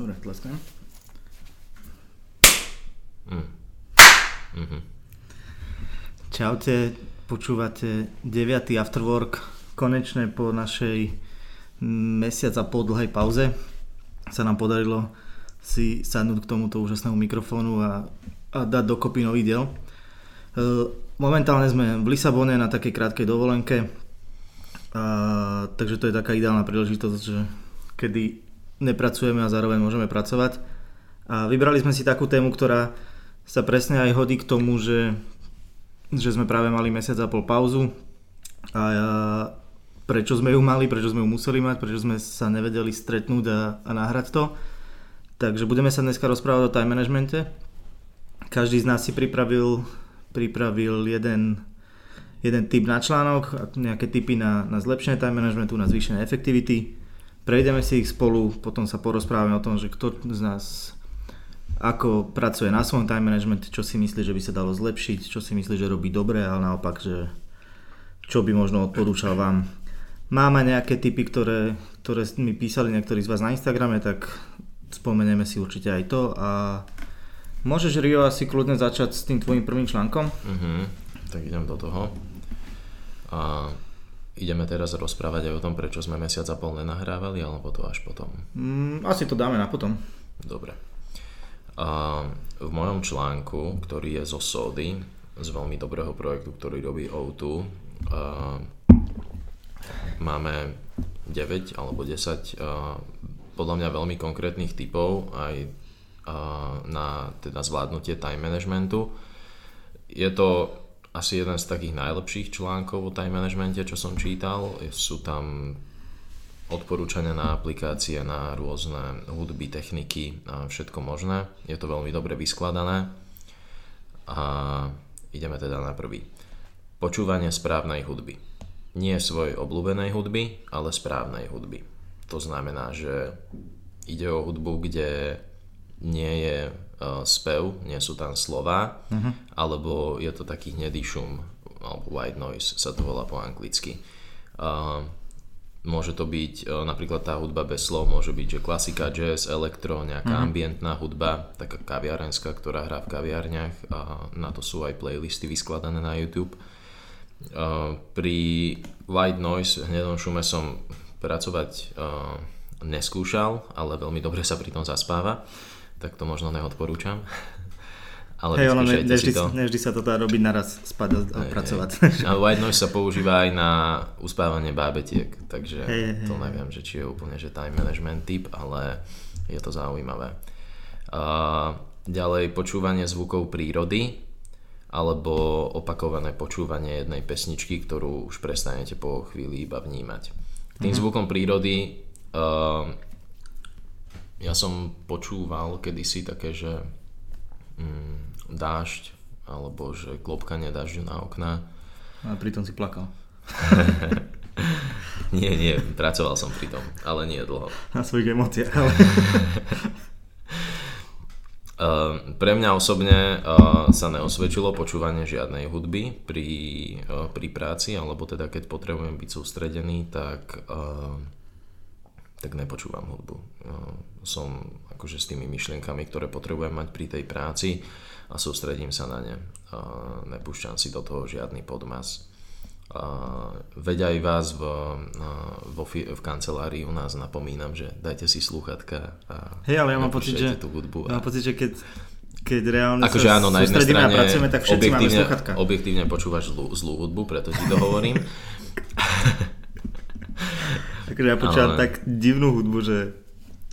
Dobre, tleskám. Mm. Mhm. Čaute, počúvate 9. Afterwork. Konečne po našej mesiac a pol dlhej pauze sa nám podarilo si sadnúť k tomuto úžasnému mikrofónu a, a dať dokopy nový diel. E, Momentálne sme v Lisabone na takej krátkej dovolenke, a, takže to je taká ideálna príležitosť, že kedy nepracujeme a zároveň môžeme pracovať. A vybrali sme si takú tému, ktorá sa presne aj hodí k tomu, že, že sme práve mali mesiac a pol pauzu a prečo sme ju mali, prečo sme ju museli mať, prečo sme sa nevedeli stretnúť a, a nahrať to. Takže budeme sa dneska rozprávať o time managemente. Každý z nás si pripravil, pripravil jeden, jeden tip na článok, nejaké tipy na, na zlepšenie time managementu, na zvýšenie efektivity. Prejdeme si ich spolu, potom sa porozprávame o tom, že kto z nás ako pracuje na svojom time management, čo si myslí, že by sa dalo zlepšiť, čo si myslí, že robí dobre, ale naopak, že čo by možno odporúčal vám. Máme nejaké tipy, ktoré, ktoré mi písali niektorí z vás na Instagrame, tak spomenieme si určite aj to a môžeš Rio asi kľudne začať s tým tvojim prvým článkom? Mhm, tak idem do toho. A ideme teraz rozprávať aj o tom, prečo sme mesiac a pol nenahrávali, alebo to až potom? Mm, asi to dáme na potom. Dobre. A v mojom článku, ktorý je zo Sody, z veľmi dobrého projektu, ktorý robí O2, a máme 9 alebo 10 a podľa mňa veľmi konkrétnych typov aj na teda zvládnutie time managementu. Je to asi jeden z takých najlepších článkov o time managemente, čo som čítal. Sú tam odporúčania na aplikácie, na rôzne hudby, techniky a všetko možné. Je to veľmi dobre vyskladané. A ideme teda na prvý. Počúvanie správnej hudby. Nie svojej obľúbenej hudby, ale správnej hudby. To znamená, že ide o hudbu, kde nie je spev, nie sú tam slova, uh-huh. alebo je to taký hnedý šum, alebo white noise sa to volá po anglicky. Uh, Môže to byť e, napríklad tá hudba bez slov, môže byť že klasika, jazz, elektro, nejaká mm-hmm. ambientná hudba, taká kaviarenská, ktorá hrá v kaviarniach a na to sú aj playlisty vyskladané na YouTube. E, pri white noise, hnedom šume som pracovať e, neskúšal, ale veľmi dobre sa pri tom zaspáva, tak to možno neodporúčam. Ale Hej, ono ne, nevždy, to. nevždy sa to dá robiť naraz, spať a, a pracovať. Hej. A white noise sa používa aj na uspávanie bábetiek, takže hej, to hej, neviem, že či je úplne že time management tip, ale je to zaujímavé. A ďalej počúvanie zvukov prírody alebo opakované počúvanie jednej pesničky, ktorú už prestanete po chvíli iba vnímať. Tým mm-hmm. zvukom prírody uh, ja som počúval kedysi také, že mm, dážď alebo že klopkanie dažďu na okná. A pritom si plakal. nie, nie, pracoval som pri tom, ale nie dlho. Na svojich emóciách, ale... Uh, pre mňa osobne uh, sa neosvedčilo počúvanie žiadnej hudby pri, uh, pri práci, alebo teda keď potrebujem byť sústredený, tak, tak nepočúvam hudbu. Som akože s tými myšlienkami, ktoré potrebujem mať pri tej práci a sústredím sa na ne. Nepúšťam si do toho žiadny podmas. Veď aj vás v, vo, v kancelárii u nás napomínam, že dajte si slúchatka a Hej, ale ja mám pocit, že, tú hudbu. Ja mám pocit, že keď, keď reálne akože sa áno, na jednej strane pracujeme, tak všetci objektívne, máme objektívne počúvaš zlú, zlú hudbu, preto ti to hovorím. Takže ja počúvam ale... tak divnú hudbu, že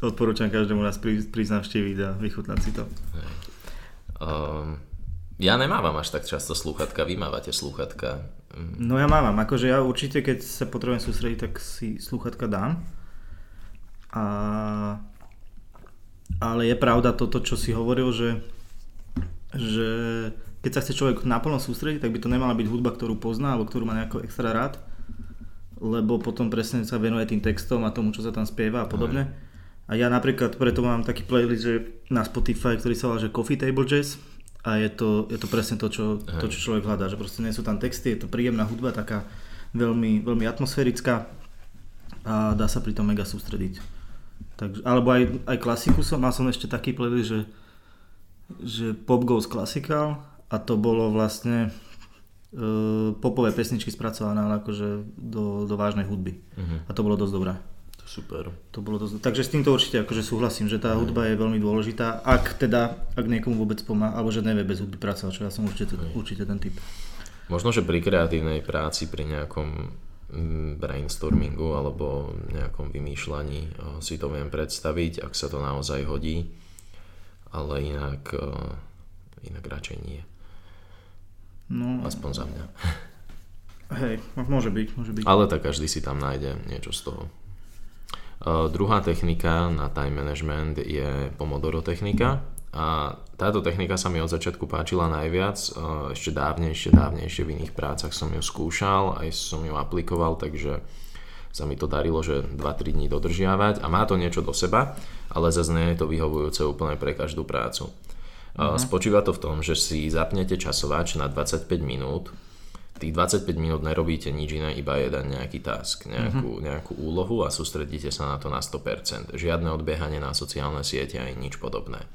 odporúčam každému nás prísť navštíviť a vychutnať si to. Hej. Um, ja nemávam až tak často slúchatka, vy mávate slúchatka. No ja mávam, akože ja určite keď sa potrebujem sústrediť, tak si slúchatka dám. A... Ale je pravda toto, čo si hovoril, že, že keď sa chce človek naplno sústrediť, tak by to nemala byť hudba, ktorú pozná alebo ktorú má nejako extra rád, lebo potom presne sa venuje tým textom a tomu, čo sa tam spieva a podobne. Aj a ja napríklad preto mám taký playlist že na Spotify, ktorý sa volá že Coffee Table Jazz a je to, je to presne to čo, to, čo človek hľadá, že proste nie sú tam texty, je to príjemná hudba, taká veľmi, veľmi atmosférická a dá sa pri tom mega sústrediť. Takže, alebo aj, aj klasiku som, mal som ešte taký playlist, že, že Pop Goes Classical a to bolo vlastne popové pesničky spracované akože do, do vážnej hudby. Uh-huh. A to bolo dosť dobré. Super. To bolo dosť... Takže s týmto určite akože súhlasím, že tá uh-huh. hudba je veľmi dôležitá, ak teda, ak niekomu vôbec pomáha, alebo že nevie bez hudby pracovať, čo ja som určite, uh-huh. určite ten typ. Možno, že pri kreatívnej práci, pri nejakom mm, brainstormingu alebo nejakom vymýšľaní eh, si to viem predstaviť, ak sa to naozaj hodí, ale inak, eh, inak radšej nie. No, Aspoň za mňa. Hej, môže byť, môže byť. Ale tak každý si tam nájde niečo z toho. Uh, druhá technika na time management je Pomodoro technika a táto technika sa mi od začiatku páčila najviac, uh, ešte dávnejšie, dávnejšie v iných prácach som ju skúšal, aj som ju aplikoval, takže sa mi to darilo, že 2-3 dní dodržiavať a má to niečo do seba, ale zase nie je to vyhovujúce úplne pre každú prácu. Uh-huh. Spočíva to v tom, že si zapnete časovač na 25 minút, tých 25 minút nerobíte nič iné, iba jeden nejaký task, nejakú, uh-huh. nejakú úlohu a sústredíte sa na to na 100%. Žiadne odbiehanie na sociálne siete ani nič podobné.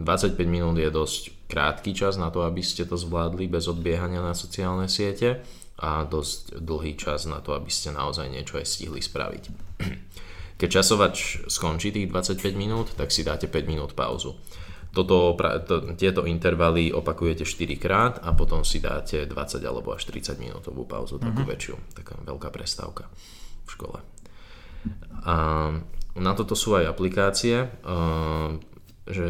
25 minút je dosť krátky čas na to, aby ste to zvládli bez odbiehania na sociálne siete a dosť dlhý čas na to, aby ste naozaj niečo aj stihli spraviť. Keď časovač skončí tých 25 minút, tak si dáte 5 minút pauzu. Toto, to, tieto intervaly opakujete 4 krát a potom si dáte 20 alebo až 30 minútovú pauzu, takú uh-huh. väčšiu, taká veľká prestávka v škole. A na toto sú aj aplikácie, že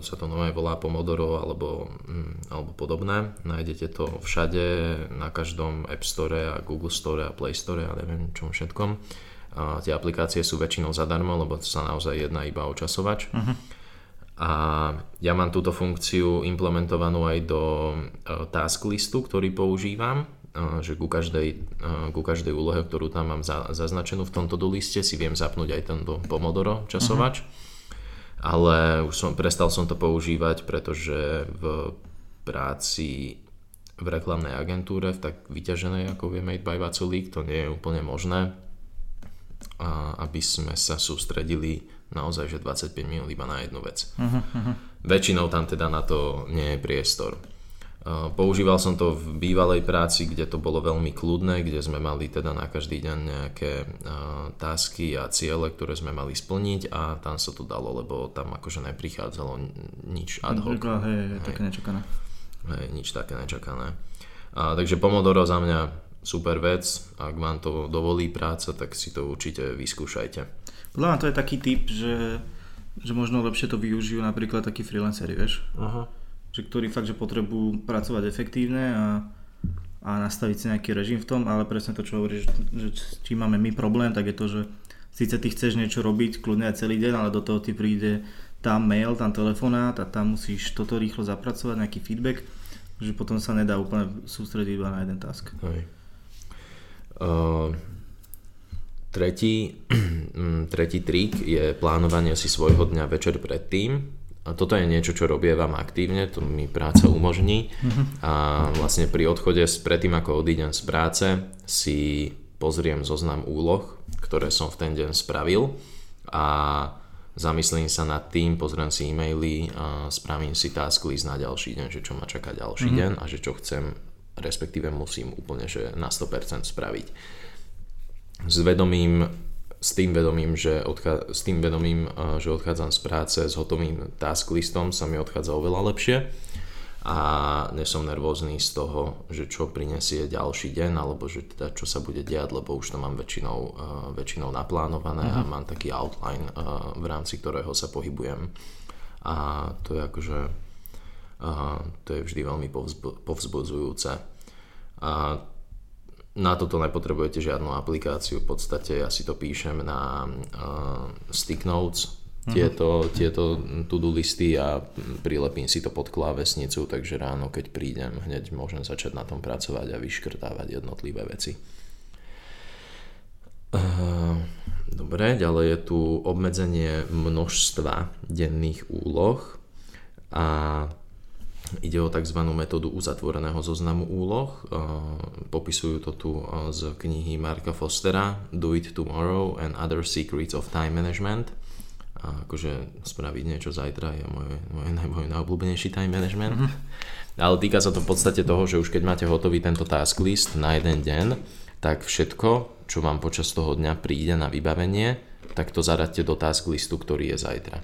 sa to nové volá Pomodoro alebo, mm, alebo podobné. Nájdete to všade, na každom App Store a Google Store a Play Store a neviem čom všetkom. A tie aplikácie sú väčšinou zadarmo, lebo sa naozaj jedná iba o časovač. Uh-huh a ja mám túto funkciu implementovanú aj do e, task listu, ktorý používam, e, že ku každej, e, ku každej úlohe, ktorú tam mám zaznačenú v tomto do liste, si viem zapnúť aj tento Pomodoro časovač. Uh-huh. Ale už som, prestal som to používať, pretože v práci v reklamnej agentúre, v tak vyťaženej ako vie Made by Vaculík, to nie je úplne možné, aby sme sa sústredili naozaj že 25 minút iba na jednu vec. Uh-huh. Väčšinou tam teda na to nie je priestor. Uh, používal som to v bývalej práci, kde to bolo veľmi kľudné, kde sme mali teda na každý deň nejaké uh, tasky a ciele, ktoré sme mali splniť a tam sa to dalo, lebo tam akože neprichádzalo nič ad hoc. Hej, hej, také nečakané. Hej, nič také nečakané. A, takže Pomodoro za mňa super vec, ak vám to dovolí práca, tak si to určite vyskúšajte. Podľa mňa to je taký typ, že, že možno lepšie to využijú napríklad takí freelanceri, vieš? Aha. Že ktorí fakt, že potrebujú pracovať efektívne a, a nastaviť si nejaký režim v tom, ale presne to, čo hovoríš, že čím máme my problém, tak je to, že síce ty chceš niečo robiť kľudne aj celý deň, ale do toho ti príde tam mail, tam telefonát a tam musíš toto rýchlo zapracovať, nejaký feedback, že potom sa nedá úplne sústrediť iba na jeden task. Hej. Uh, Tretí, tretí trik je plánovanie si svojho dňa večer predtým. A toto je niečo, čo robievam aktívne, to mi práca umožní. Uh-huh. A vlastne pri odchode, predtým ako odídem z práce, si pozriem zoznam úloh, ktoré som v ten deň spravil a zamyslím sa nad tým, pozriem si e-maily a spravím si task list na ďalší deň, že čo ma čaká ďalší uh-huh. deň a že čo chcem, respektíve musím úplne že na 100% spraviť s vedomím s tým vedomím, že, odchá, s tým vedomím, že odchádzam z práce s hotovým task listom sa mi odchádza oveľa lepšie a nie som nervózny z toho, že čo prinesie ďalší deň alebo že teda čo sa bude diať, lebo už to mám väčšinou, uh, väčšinou naplánované uh-huh. a mhm. mám taký outline, uh, v rámci ktorého sa pohybujem a to je akože uh, to je vždy veľmi povzbudzujúce a na toto nepotrebujete žiadnu aplikáciu, v podstate ja si to píšem na uh, stick notes, mhm. tieto, uh-huh. tieto to-do listy a prilepím si to pod klávesnicu, takže ráno keď prídem, hneď môžem začať na tom pracovať a vyškrtávať jednotlivé veci. Uh, dobre, ďalej je tu obmedzenie množstva denných úloh a Ide o tzv. metódu uzatvoreného zoznamu úloh. Popisujú to tu z knihy Marka Fostera Do It Tomorrow and Other Secrets of Time Management. a akože spraviť niečo zajtra je môj, môj, môj najobľúbenejší time management. Mm-hmm. Ale týka sa to v podstate toho, že už keď máte hotový tento task list na jeden deň, tak všetko, čo vám počas toho dňa príde na vybavenie, tak to zadatte do task listu, ktorý je zajtra.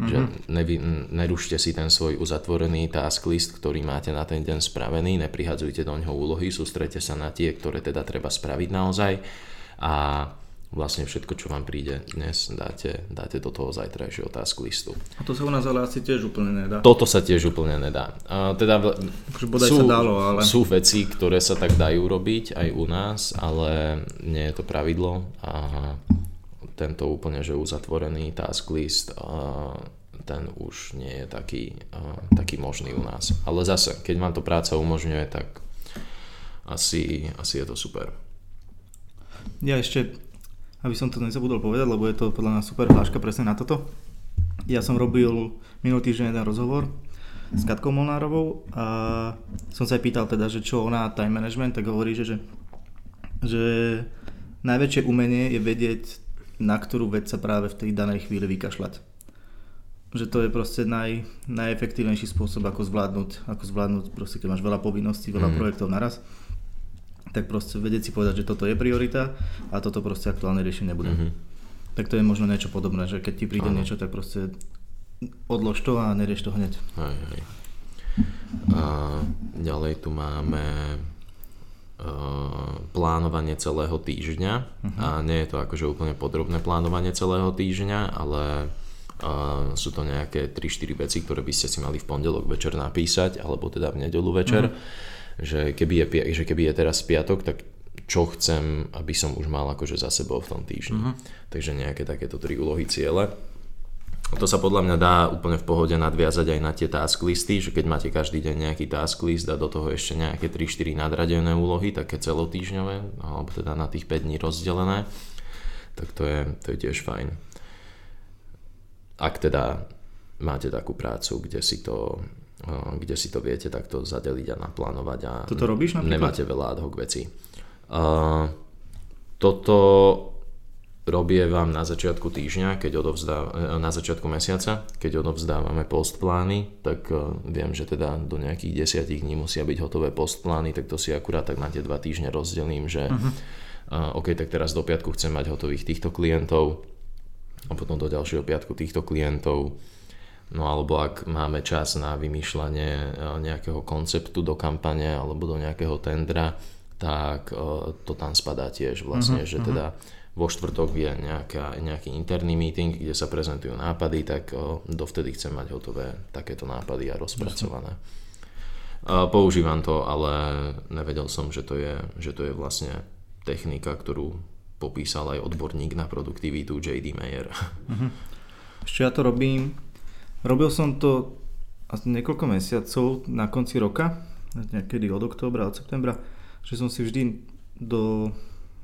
Mm-hmm. Že nevy, nerušte si ten svoj uzatvorený task list, ktorý máte na ten deň spravený, neprihadzujte do neho úlohy, sústrete sa na tie, ktoré teda treba spraviť naozaj a vlastne všetko, čo vám príde dnes, dáte, dáte do toho zajtrajšieho task listu. A to sa u nás ale asi tiež úplne nedá. Toto sa tiež úplne nedá. A teda sú, sa dalo, ale... sú veci, ktoré sa tak dajú robiť aj u nás, ale nie je to pravidlo a tento úplne že uzatvorený task list ten už nie je taký, taký možný u nás. Ale zase, keď vám to práca umožňuje, tak asi, asi je to super. Ja ešte, aby som to nezabudol povedať, lebo je to podľa mňa super hláška presne na toto. Ja som robil minulý týždeň jeden rozhovor s Katkou Molnárovou a som sa aj pýtal teda, že čo ona time management, tak hovorí, že, že, že najväčšie umenie je vedieť na ktorú vec sa práve v tej danej chvíli vykašľať. Že to je proste naj, najefektívnejší spôsob, ako zvládnuť, ako zvládnuť proste, keď máš veľa povinností, veľa mm. projektov naraz, tak proste vedieť si povedať, že toto je priorita a toto proste aktuálne riešenie nebude. Mm-hmm. Tak to je možno niečo podobné, že keď ti príde Áno. niečo, tak proste odlož to a nerieš to hneď. Hej, hej. A ďalej tu máme plánovanie celého týždňa uh-huh. a nie je to akože úplne podrobné plánovanie celého týždňa, ale uh, sú to nejaké 3-4 veci, ktoré by ste si mali v pondelok večer napísať, alebo teda v nedelu večer, uh-huh. že, keby je, že keby je teraz piatok, tak čo chcem, aby som už mal akože za sebou v tom týždni. Uh-huh. Takže nejaké takéto tri úlohy ciele. To sa podľa mňa dá úplne v pohode nadviazať aj na tie task listy, že keď máte každý deň nejaký task list a do toho ešte nejaké 3-4 nadradené úlohy, také celotýžňové, alebo teda na tých 5 dní rozdelené, tak to je, to je tiež fajn. Ak teda máte takú prácu, kde si to, kde si to viete takto zadeliť a naplánovať a toto robíš napríklad? nemáte veľa ad hoc vecí. Uh, toto vám na začiatku týždňa, keď odovzdá, e, na začiatku mesiaca, keď odovzdávame postplány, tak e, viem, že teda do nejakých desiatich dní musia byť hotové postplány, tak to si akurát tak na tie dva týždne rozdelím, že uh-huh. OK, tak teraz do piatku chcem mať hotových týchto klientov a potom do ďalšieho piatku týchto klientov. No alebo ak máme čas na vymýšľanie nejakého konceptu do kampane alebo do nejakého tendra, tak to tam spadá tiež vlastne, uh-huh, že teda uh-huh vo štvrtok je nejaká, nejaký interný meeting, kde sa prezentujú nápady, tak dovtedy chcem mať hotové takéto nápady a rozpracované. Používam to, ale nevedel som, že to je, že to je vlastne technika, ktorú popísal aj odborník na produktivitu J.D. Mayer. Uh-huh. Ešte ja to robím. Robil som to asi niekoľko mesiacov na konci roka, niekedy od októbra, od septembra, že som si vždy do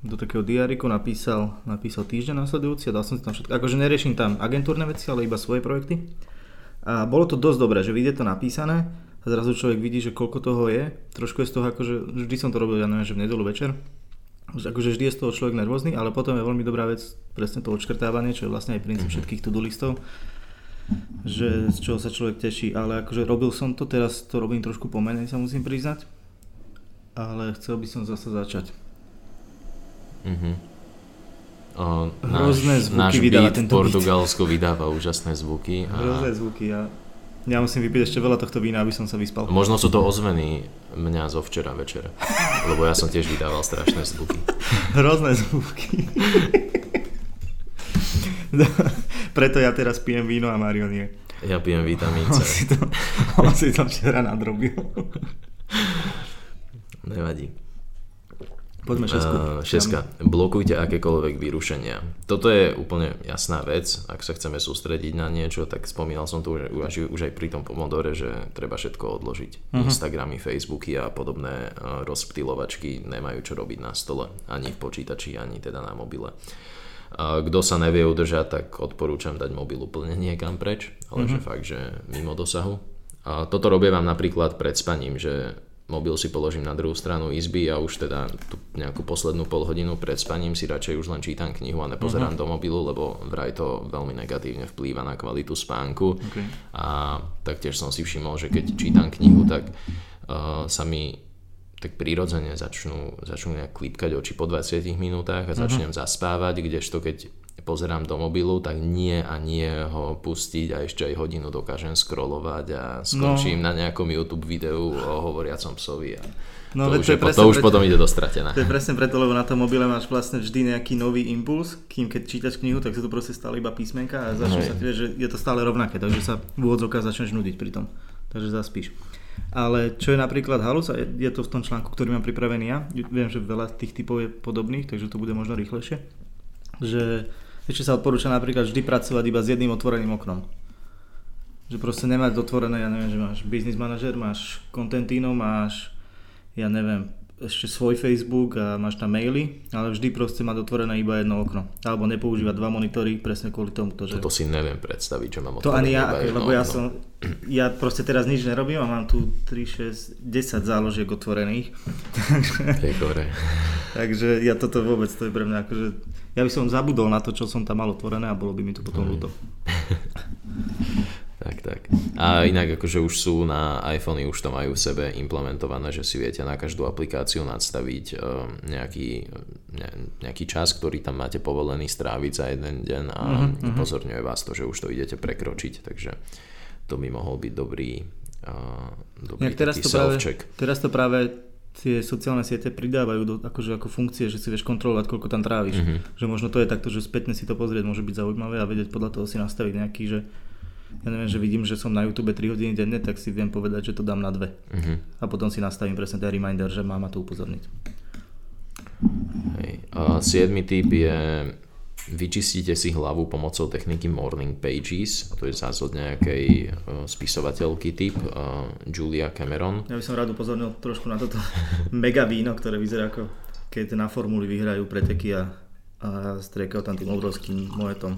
do takého diariku napísal, napísal týždeň nasledujúci a dal som si tam všetko. Akože neriešim tam agentúrne veci, ale iba svoje projekty. A bolo to dosť dobré, že vidie to napísané a zrazu človek vidí, že koľko toho je. Trošku je z toho akože, vždy som to robil, ja neviem, že v nedelu večer. Akože vždy je z toho človek nervózny, ale potom je veľmi dobrá vec presne to odškrtávanie, čo je vlastne aj princíp mhm. všetkých to-do listov že z čoho sa človek teší, ale akože robil som to, teraz to robím trošku pomenej, sa musím priznať, ale chcel by som zase začať. Uh-huh. O, Hrozné zvuky náš vydáva tento Portugalsko beat. vydáva úžasné zvuky. A... Hrozné zvuky a ja musím vypiť ešte veľa tohto vína, aby som sa vyspal. Možno sú to ozveny mňa zo včera večer, lebo ja som tiež vydával strašné zvuky. Hrozné zvuky. Preto ja teraz pijem víno a Marion je. Ja pijem vitamín C. On si to, on si to včera nadrobil. Nevadí. Poďme šesku. Uh, šeska. Blokujte akékoľvek vyrušenia. Toto je úplne jasná vec. Ak sa chceme sústrediť na niečo, tak spomínal som to už, už, už aj pri tom pomodore, že treba všetko odložiť. Uh-huh. Instagramy, Facebooky a podobné uh, rozptylovačky nemajú čo robiť na stole. Ani v počítači, ani teda na mobile. Uh, kto sa nevie udržať, tak odporúčam dať mobil úplne niekam preč, ale uh-huh. že fakt, že mimo dosahu. A toto robia vám napríklad pred spaním, že mobil si položím na druhú stranu izby a už teda tú nejakú poslednú pol hodinu pred spaním si radšej už len čítam knihu a nepozerám uh-huh. do mobilu, lebo vraj to veľmi negatívne vplýva na kvalitu spánku. Okay. A taktiež som si všimol, že keď čítam knihu, tak uh, sa mi tak prirodzene začnú, začnú nejak klipkať oči po 20 minútach a mhm. začnem uh-huh. zaspávať, kdežto keď pozerám do mobilu, tak nie a nie ho pustiť a ešte aj hodinu dokážem scrollovať a skončím no. na nejakom YouTube videu o hovoriacom psovi a No, to, už, to, je to už potom ide dostratené. To je presne preto, lebo na tom mobile máš vlastne vždy nejaký nový impuls, kým keď čítaš knihu, tak sa to proste stále iba písmenka a začne no sa tiež, že je to stále rovnaké, takže sa v úvodzovkách začneš nudiť pri tom. Takže zaspíš. Ale čo je napríklad halus, a je to v tom článku, ktorý mám pripravený ja, viem, že veľa tých typov je podobných, takže to bude možno rýchlejšie, že ešte sa odporúča napríklad vždy pracovať iba s jedným otvoreným oknom. Že proste nemať otvorené, ja neviem, že máš business manager, máš contentino, máš, ja neviem, ešte svoj Facebook a máš tam maily, ale vždy proste mať otvorené iba jedno okno. Alebo nepoužívať dva monitory presne kvôli tomu. To, že... Toto si neviem predstaviť, čo mám otvorené To ani ja, iba lebo ja som, ja proste teraz nič nerobím a mám tu 3, 6, 10 záložiek otvorených. Takže ja toto vôbec, to je pre mňa akože ja by som zabudol na to, čo som tam mal otvorené a bolo by mi to potom ľúto. tak, tak. A inak akože už sú na iPhone, už to majú v sebe implementované, že si viete na každú aplikáciu nastaviť eh, nejaký, ne, nejaký čas, ktorý tam máte povolený stráviť za jeden deň a uh-huh, upozorňuje vás to, že už to idete prekročiť, takže to by mohol byť dobrý, uh, dobrý teraz to práve, teraz to práve tie sociálne siete pridávajú do, akože ako funkcie, že si vieš kontrolovať, koľko tam tráviš. Mm-hmm. Že možno to je takto, že spätne si to pozrieť môže byť zaujímavé a vedieť podľa toho si nastaviť nejaký, že ja neviem, že vidím, že som na YouTube 3 hodiny denne, tak si viem povedať, že to dám na dve. Mm-hmm. A potom si nastavím presne ten reminder, že mám ma to upozorniť. Hej. A siedmy typ je vyčistíte si hlavu pomocou techniky Morning Pages, to je zás od nejakej uh, spisovateľky typ uh, Julia Cameron. Ja by som rád upozornil trošku na toto mega víno, ktoré vyzerá ako keď na formuli vyhrajú preteky a, a striekajú tam tým obrovským mojetom.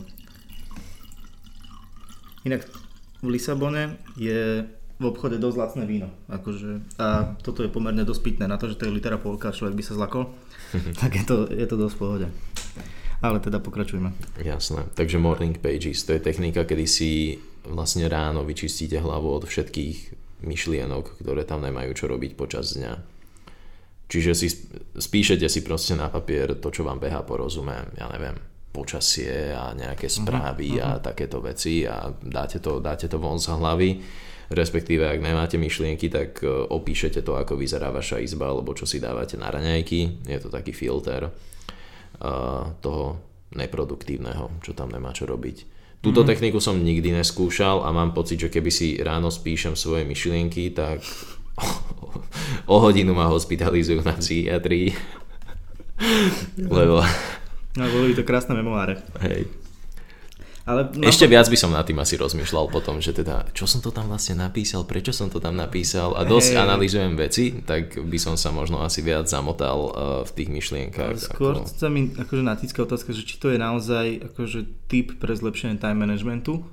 Inak v Lisabone je v obchode dosť lacné víno. Akože, a toto je pomerne dosť pitné. Na to, že to je litera polka, človek by sa zlakol, tak je to, je to dosť v pohode. Ale teda pokračujeme. Jasné. Takže morning pages, to je technika, kedy si vlastne ráno vyčistíte hlavu od všetkých myšlienok, ktoré tam nemajú čo robiť počas dňa. Čiže si spíšete si proste na papier to, čo vám beha po rozume, ja neviem, počasie a nejaké mhm, správy uh-huh. a takéto veci a dáte to, dáte to von z hlavy respektíve ak nemáte myšlienky, tak e, opíšete to, ako vyzerá vaša izba, alebo čo si dávate na raňajky. Je to taký filter toho neproduktívneho, čo tam nemá čo robiť. Túto mm-hmm. techniku som nikdy neskúšal a mám pocit, že keby si ráno spíšem svoje myšlienky, tak o hodinu ma hospitalizujú na psychiatrii. Lebo... No, boli to krásne memoáre. Hej. Ale no, Ešte viac by som nad tým asi rozmýšľal potom, že teda, čo som to tam vlastne napísal, prečo som to tam napísal a dosť hey. analýzujem veci, tak by som sa možno asi viac zamotal uh, v tých myšlienkach. Skôr ako... sa mi akože natíska otázka, že či to je naozaj akože typ pre zlepšenie time managementu,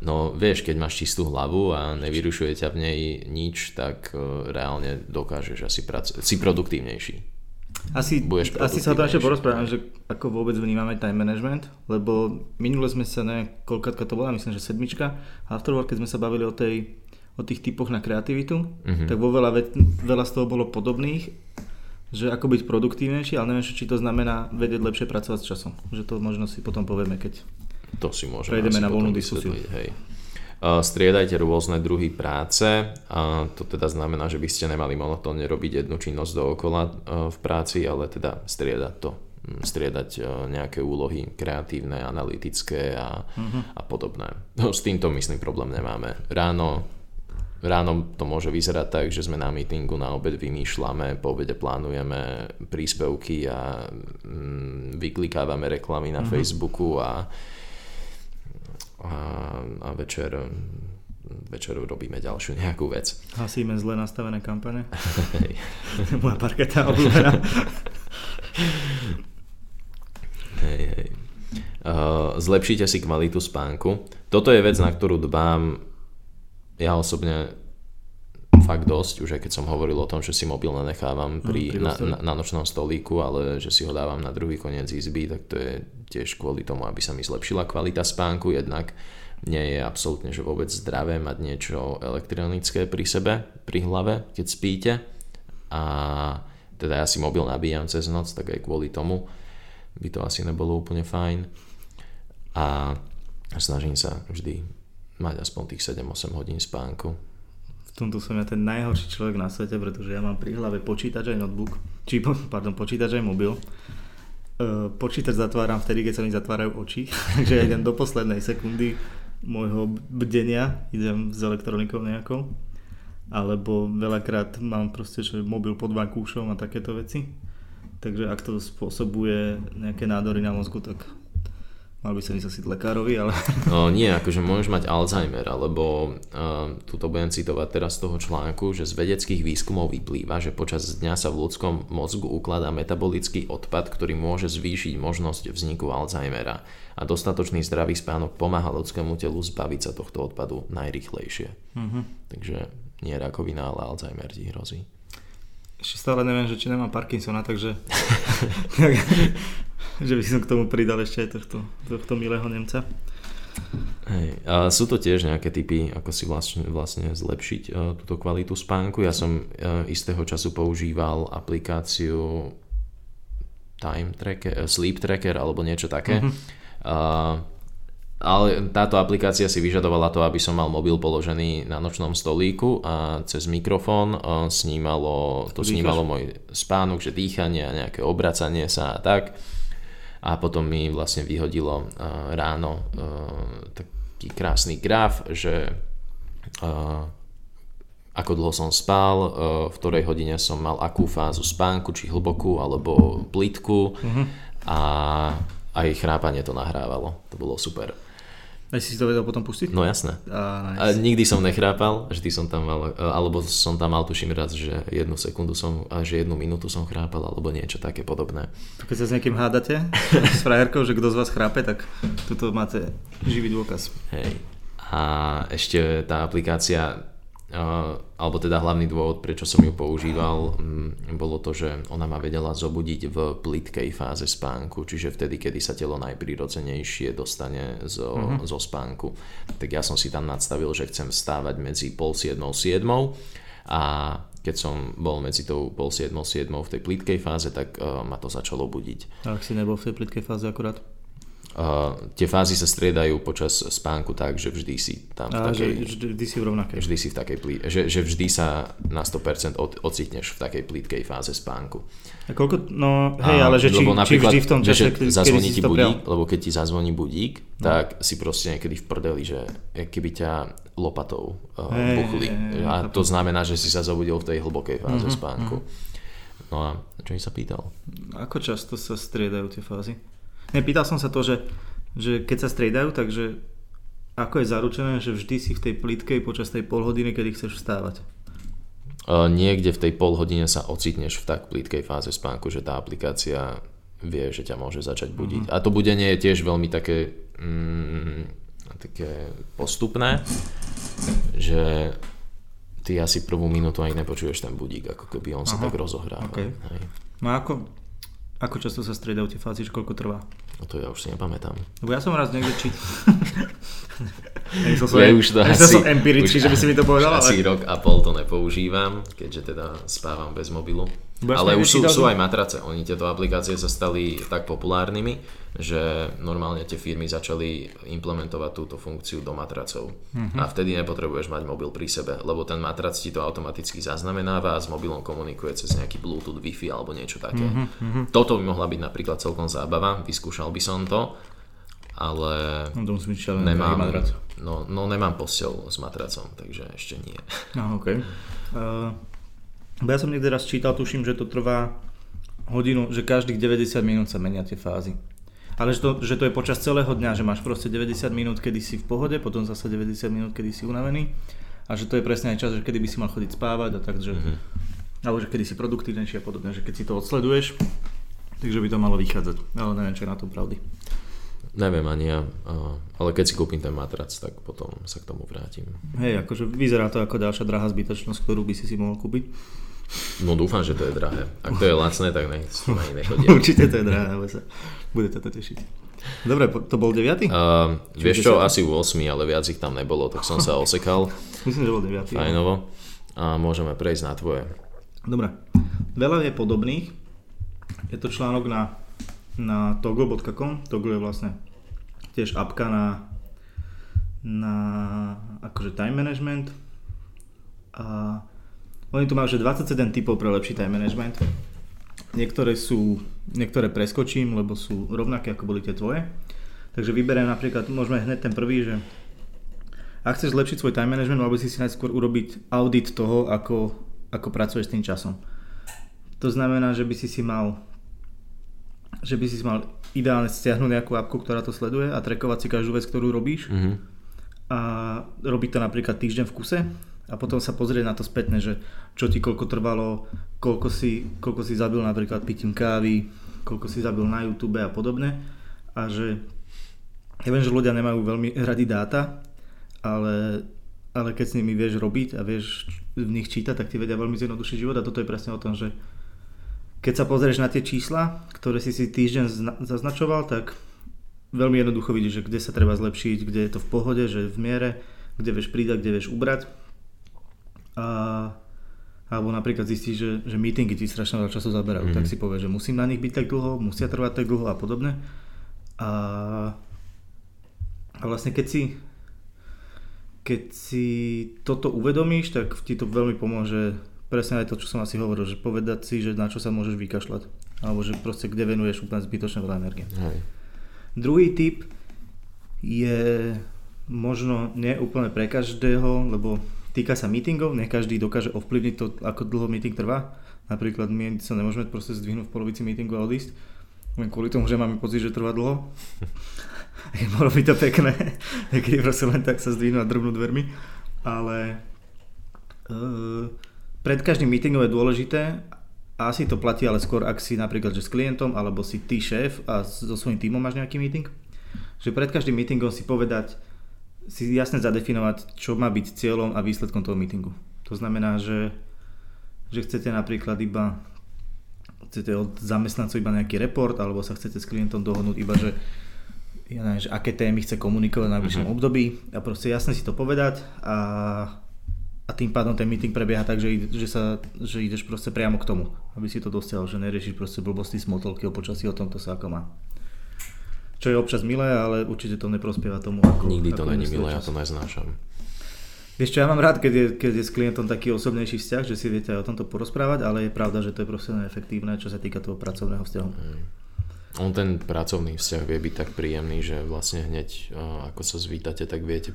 No vieš, keď máš čistú hlavu a nevyrušuje ťa v nej nič, tak uh, reálne dokážeš asi pracovať, si produktívnejší. Asi, asi sa to ešte porozprávame, že ako vôbec vnímame time management, lebo minule sme sa, ne, koľkátka to bola, myslím, že sedmička, a afterwork, keď sme sa bavili o, tej, o tých typoch na kreativitu, mm-hmm. tak vo veľa, veľa z toho bolo podobných, že ako byť produktívnejší, ale neviem, či to znamená vedieť lepšie pracovať s časom. Že to možno si potom povieme, keď to si môžeme prejdeme na voľnú diskusiu. Hej. Striedajte rôzne druhy práce. A to teda znamená, že by ste nemali monotónne robiť jednu činnosť dookola e, v práci, ale teda striedať to hm, striedať nejaké úlohy kreatívne, analytické a, uh-huh. a podobné. No, s týmto myslím problém nemáme. Ráno, ráno to môže vyzerať tak, že sme na meetingu, na obed vymýšľame, po obede plánujeme príspevky a mm, vyklikávame reklamy na uh-huh. Facebooku a a, a večer večer robíme ďalšiu nejakú vec. Hasíme zle nastavené kampane. Moja parketa obľúbená. hej, hej. Uh, zlepšite si kvalitu spánku. Toto je vec, na ktorú dbám ja osobne fakt dosť, už aj keď som hovoril o tom, že si mobil nenechávam pri, na, na, na nočnom stolíku, ale že si ho dávam na druhý koniec izby, tak to je tiež kvôli tomu, aby sa mi zlepšila kvalita spánku, jednak nie je absolútne že vôbec zdravé mať niečo elektronické pri sebe, pri hlave, keď spíte. A teda ja si mobil nabíjam cez noc, tak aj kvôli tomu by to asi nebolo úplne fajn. A snažím sa vždy mať aspoň tých 7-8 hodín spánku. Tomto som ja ten najhorší človek na svete, pretože ja mám pri hlave počítač aj notebook, či, pardon, počítač aj mobil. E, počítač zatváram vtedy, keď sa mi zatvárajú oči, takže ja idem do poslednej sekundy môjho bdenia, idem s elektronikou nejakou. Alebo veľakrát mám proste, že mobil pod vankúšom a takéto veci. Takže ak to spôsobuje nejaké nádory na mozgu, tak mal by som ísť asi lekárovi, ale... No nie, akože môžeš mať Alzheimer, alebo uh, tuto budem citovať teraz z toho článku, že z vedeckých výskumov vyplýva, že počas dňa sa v ľudskom mozgu ukladá metabolický odpad, ktorý môže zvýšiť možnosť vzniku Alzheimera. A dostatočný zdravý spánok pomáha ľudskému telu zbaviť sa tohto odpadu najrychlejšie. Mhm. Takže nie rakovina, ale Alzheimer ti hrozí. Ešte stále neviem, že či nemám Parkinsona, takže že by som k tomu pridal ešte aj tohto, tohto milého Nemca. Hej. A sú to tiež nejaké typy, ako si vlastne, vlastne zlepšiť uh, túto kvalitu spánku. Ja som uh, istého času používal aplikáciu Time Tracker, uh, Sleep Tracker alebo niečo také. Mm-hmm. Uh, ale táto aplikácia si vyžadovala to, aby som mal mobil položený na nočnom stolíku a cez mikrofón snímalo, to Dýchaš? snímalo môj spánok, že dýchanie a nejaké obracanie sa a tak. A potom mi vlastne vyhodilo uh, ráno uh, taký krásny graf, že uh, ako dlho som spal, v ktorej hodine som mal akú fázu spánku, či hlbokú alebo plitku Mhm. a aj chrápanie to nahrávalo. To bolo super. Aj si to vedel potom pustiť? No jasné. A, A nice. nikdy som nechrápal, vždy som tam mal, alebo som tam mal tuším raz, že jednu sekundu som, a že jednu minútu som chrápal, alebo niečo také podobné. Keď sa s niekým hádate, s frajerkou, že kto z vás chrápe, tak tuto máte živý dôkaz. Hej. A ešte tá aplikácia, alebo teda hlavný dôvod, prečo som ju používal, um, bolo to, že ona ma vedela zobudiť v plitkej fáze spánku, čiže vtedy, kedy sa telo najprirodzenejšie dostane zo, mm-hmm. zo spánku. Tak ja som si tam nadstavil, že chcem vstávať medzi pol siedmou, siedmou a keď som bol medzi tou pol siedmou, siedmou v tej plitkej fáze, tak uh, ma to začalo budiť. A ak si nebol v tej plitkej fáze akurát? Uh, tie fázy sa striedajú počas spánku tak, že vždy si tam v A že takej... vždy, si v rovnakej. Vždy si v takej plí, že, že vždy sa na 100% od, ocitneš v takej plítkej fáze spánku. A koľko, no hej, A, ale že či, či vždy v tom že- čase, že kedy zazvoní ti budík, lebo keď ti zazvoní budík, no. tak si proste niekedy v prdeli, že keby ťa lopatou uh, Hej, buchli. hej, hej, A to znamená, že si sa zobudil v tej hlbokej fáze Mhm, spánku. No a čo mi sa pýtal? Ako často sa striedajú tie fázy? Nepýtal som sa to, že, že keď sa striedajú, takže ako je zaručené, že vždy si v tej plitkej počas tej pol hodiny, kedy chceš vstávať? Uh, niekde v tej pol hodine sa ocitneš v tak plítkej fáze spánku, že tá aplikácia vie, že ťa môže začať budiť. Mhm. A to budenie je tiež veľmi také, mm, také postupné, že ty asi prvú minútu ani nepočuješ ten budík, ako keby on sa Aha, tak rozohráva. Hej. No ako, ako často sa striedajú tie fázy, že koľko trvá? No to ja už si nepamätám. Lebo ja som raz niekde čítal. Nemyslel som, Ja už to nemyslel asi, som empiricky, už že by si mi to povedal, už Asi ale... rok a pol to nepoužívam, keďže teda spávam bez mobilu. Ale už sú, sú aj matrace. Oni tieto aplikácie sa stali tak populárnymi, že normálne tie firmy začali implementovať túto funkciu do matracov. Mhm. A vtedy nepotrebuješ mať mobil pri sebe, lebo ten matrac ti to automaticky zaznamenáva a s mobilom komunikuje cez nejaký Bluetooth, Wi-Fi alebo niečo také. Mhm, Toto by mohla byť napríklad celkom zábava, vyskúšal by som to, ale No to byť nemám, madrac. no, no nemám postel s matracom, takže ešte nie. No, OK. Uh, ja som niekde raz čítal, tuším, že to trvá hodinu, že každých 90 minút sa menia tie fázy. Ale že to, že to je počas celého dňa, že máš proste 90 minút, kedy si v pohode, potom zase 90 minút, kedy si unavený a že to je presne aj čas, že kedy by si mal chodiť spávať a tak, že, mm-hmm. alebo že kedy si produktívnejší a podobne, že keď si to odsleduješ, takže by to malo vychádzať. Ale neviem, čo je na to pravdy. Neviem ani ja, ale keď si kúpim ten matrac, tak potom sa k tomu vrátim. Hej, akože vyzerá to ako ďalšia drahá zbytočnosť, ktorú by si si mohol kúpiť. No dúfam, že to je drahé. Ak to je lacné, tak nech s ani nechodia. Určite to je drahé, ale sa budete to tešiť. Dobre, to bol 9? Uh, vieš čo, asi 8, ale viac ich tam nebolo, tak som sa osekal. Myslím, že bol 9. Fajnovo. A môžeme prejsť na tvoje. Dobre. Veľa je podobných. Je to článok na na toggle.com. Toggle je vlastne tiež apka na, na akože time management. A oni tu majú že 27 typov pre lepší time management. Niektoré sú, niektoré preskočím, lebo sú rovnaké ako boli tie tvoje. Takže vyberiem napríklad, môžeme hneď ten prvý, že ak chceš zlepšiť svoj time management, mal by si si najskôr urobiť audit toho, ako, ako pracuješ s tým časom. To znamená, že by si si mal že by si mal ideálne stiahnuť nejakú apku, ktorá to sleduje a trackovať si každú vec, ktorú robíš. Mm-hmm. A robiť to napríklad týždeň v kuse a potom sa pozrieť na to spätne, že čo ti koľko trvalo, koľko si, koľko si zabil napríklad pitím kávy, koľko si zabil na YouTube a podobne. A že ja viem, že ľudia nemajú veľmi radi dáta, ale, ale keď s nimi vieš robiť a vieš v nich čítať, tak ti vedia veľmi zjednodušiť život a toto je presne o tom, že keď sa pozrieš na tie čísla, ktoré si si týždeň zaznačoval, tak veľmi jednoducho vidíš, že kde sa treba zlepšiť, kde je to v pohode, že v miere, kde vieš pridať, kde vieš ubrať. A, alebo napríklad zistíš, že, že meetingy ti strašne veľa času zaberajú, mm-hmm. tak si povieš, že musím na nich byť tak dlho, musia trvať tak dlho a podobne. A, a vlastne keď si keď si toto uvedomíš, tak ti to veľmi pomôže presne aj to, čo som asi hovoril, že povedať si, že na čo sa môžeš vykašľať. Alebo že proste kde venuješ úplne zbytočne veľa energie. Hej. Druhý typ je možno nie úplne pre každého, lebo týka sa meetingov, ne každý dokáže ovplyvniť to, ako dlho meeting trvá. Napríklad my sa nemôžeme proste zdvihnúť v polovici meetingu a odísť. Len kvôli tomu, že máme pocit, že trvá dlho. Bolo by to pekné, keď proste len tak sa zdvihnú a drbnú dvermi. Ale uh, pred každým meetingom je dôležité, a asi to platí ale skôr, ak si napríklad že s klientom, alebo si ty šéf a so svojím týmom máš nejaký meeting, že pred každým meetingom si povedať, si jasne zadefinovať, čo má byť cieľom a výsledkom toho meetingu. To znamená, že, že chcete napríklad iba chcete od zamestnancov iba nejaký report, alebo sa chcete s klientom dohodnúť iba, že ja neviem, že aké témy chce komunikovať na najbližšom uh-huh. období a proste jasne si to povedať a a tým pádom ten meeting prebieha tak, že, že, sa, že ideš proste priamo k tomu, aby si to dosiahol, že neriešiš proste blbosti, smotolky o počasí, o tomto sa ako má. Čo je občas milé, ale určite to neprospieva tomu. Ako, Nikdy to není milé, ja to neznášam. Vieš čo, ja mám rád, keď je, keď je s klientom taký osobnejší vzťah, že si viete aj o tomto porozprávať, ale je pravda, že to je proste neefektívne, čo sa týka toho pracovného vzťahu. Mm. On ten pracovný vzťah vie byť tak príjemný, že vlastne hneď ako sa zvítate, tak viete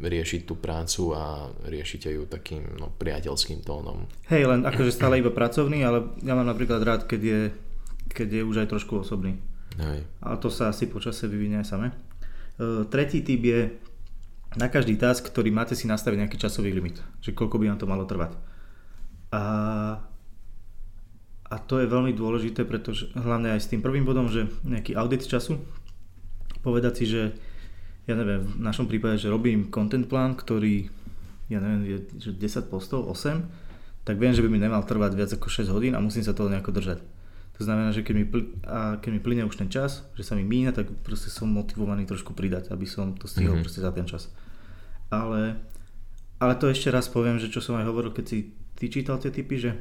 riešiť tú prácu a riešite ju takým no, priateľským tónom. Hej, len akože stále iba pracovný, ale ja mám napríklad rád, keď je, keď je už aj trošku osobný. Hej. A to sa asi počase vyvinie aj same. Uh, tretí typ je na každý task, ktorý máte si nastaviť nejaký časový limit, že koľko by vám to malo trvať. A a to je veľmi dôležité, pretože hlavne aj s tým prvým bodom, že nejaký audit času, povedať si, že ja neviem, v našom prípade, že robím content plán, ktorý ja neviem, je že 10 postov, 8, tak viem, že by mi nemal trvať viac ako 6 hodín a musím sa toho nejako držať. To znamená, že keď mi, pl- a keď mi plyne už ten čas, že sa mi míňa, tak proste som motivovaný trošku pridať, aby som to stihol mm-hmm. proste za ten čas. Ale, ale to ešte raz poviem, že čo som aj hovoril, keď si ty čítal tie typy, že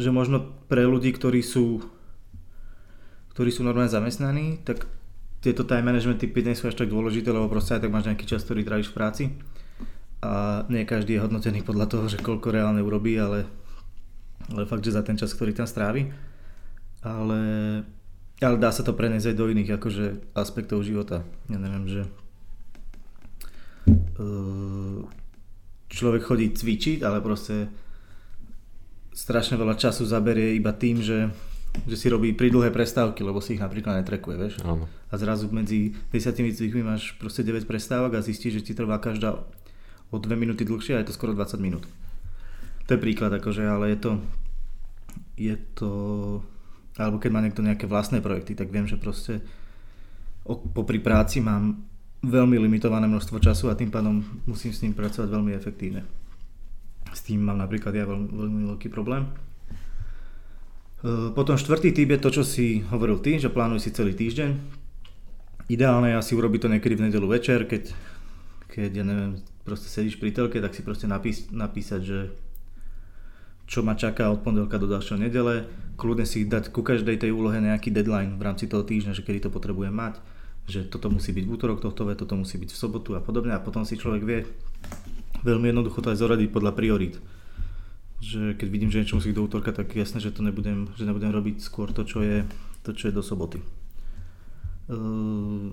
že možno pre ľudí, ktorí sú, ktorí sú normálne zamestnaní, tak tieto time management typy nie sú až tak dôležité, lebo proste aj tak máš nejaký čas, ktorý tráviš v práci a nie každý je hodnotený podľa toho, že koľko reálne urobí, ale, ale fakt, že za ten čas, ktorý tam strávi. Ale, ale dá sa to preniesť aj do iných akože, aspektov života. Ja neviem, že uh, človek chodí cvičiť, ale proste strašne veľa času zaberie iba tým, že, že si robí pridlhé prestávky, lebo si ich napríklad netrekuje, vieš. Áno. A zrazu medzi desiatimi cvikmi máš proste 9 prestávok a zistíš, že ti trvá každá o 2 minúty dlhšie a je to skoro 20 minút. To je príklad, akože, ale je to, je to, alebo keď má niekto nejaké vlastné projekty, tak viem, že proste popri práci mám veľmi limitované množstvo času a tým pádom musím s ním pracovať veľmi efektívne. S tým mám napríklad ja veľmi, veľmi veľký problém. Potom štvrtý typ je to, čo si hovoril ty, že plánuj si celý týždeň. Ideálne je asi urobiť to niekedy v nedelu večer, keď, keď ja neviem, proste sedíš pri telke, tak si proste napís, napísať, že čo ma čaká od pondelka do ďalšieho nedele. Kľudne si dať ku každej tej úlohe nejaký deadline v rámci toho týždňa, že kedy to potrebujem mať, že toto musí byť v útorok tohto toto musí byť v sobotu a podobne a potom si človek vie veľmi jednoducho to aj zoradiť podľa priorít. Že keď vidím, že niečo musí do útorka, tak jasné, že to nebudem, že nebudem robiť skôr to, čo je, to, čo je do soboty. Uh,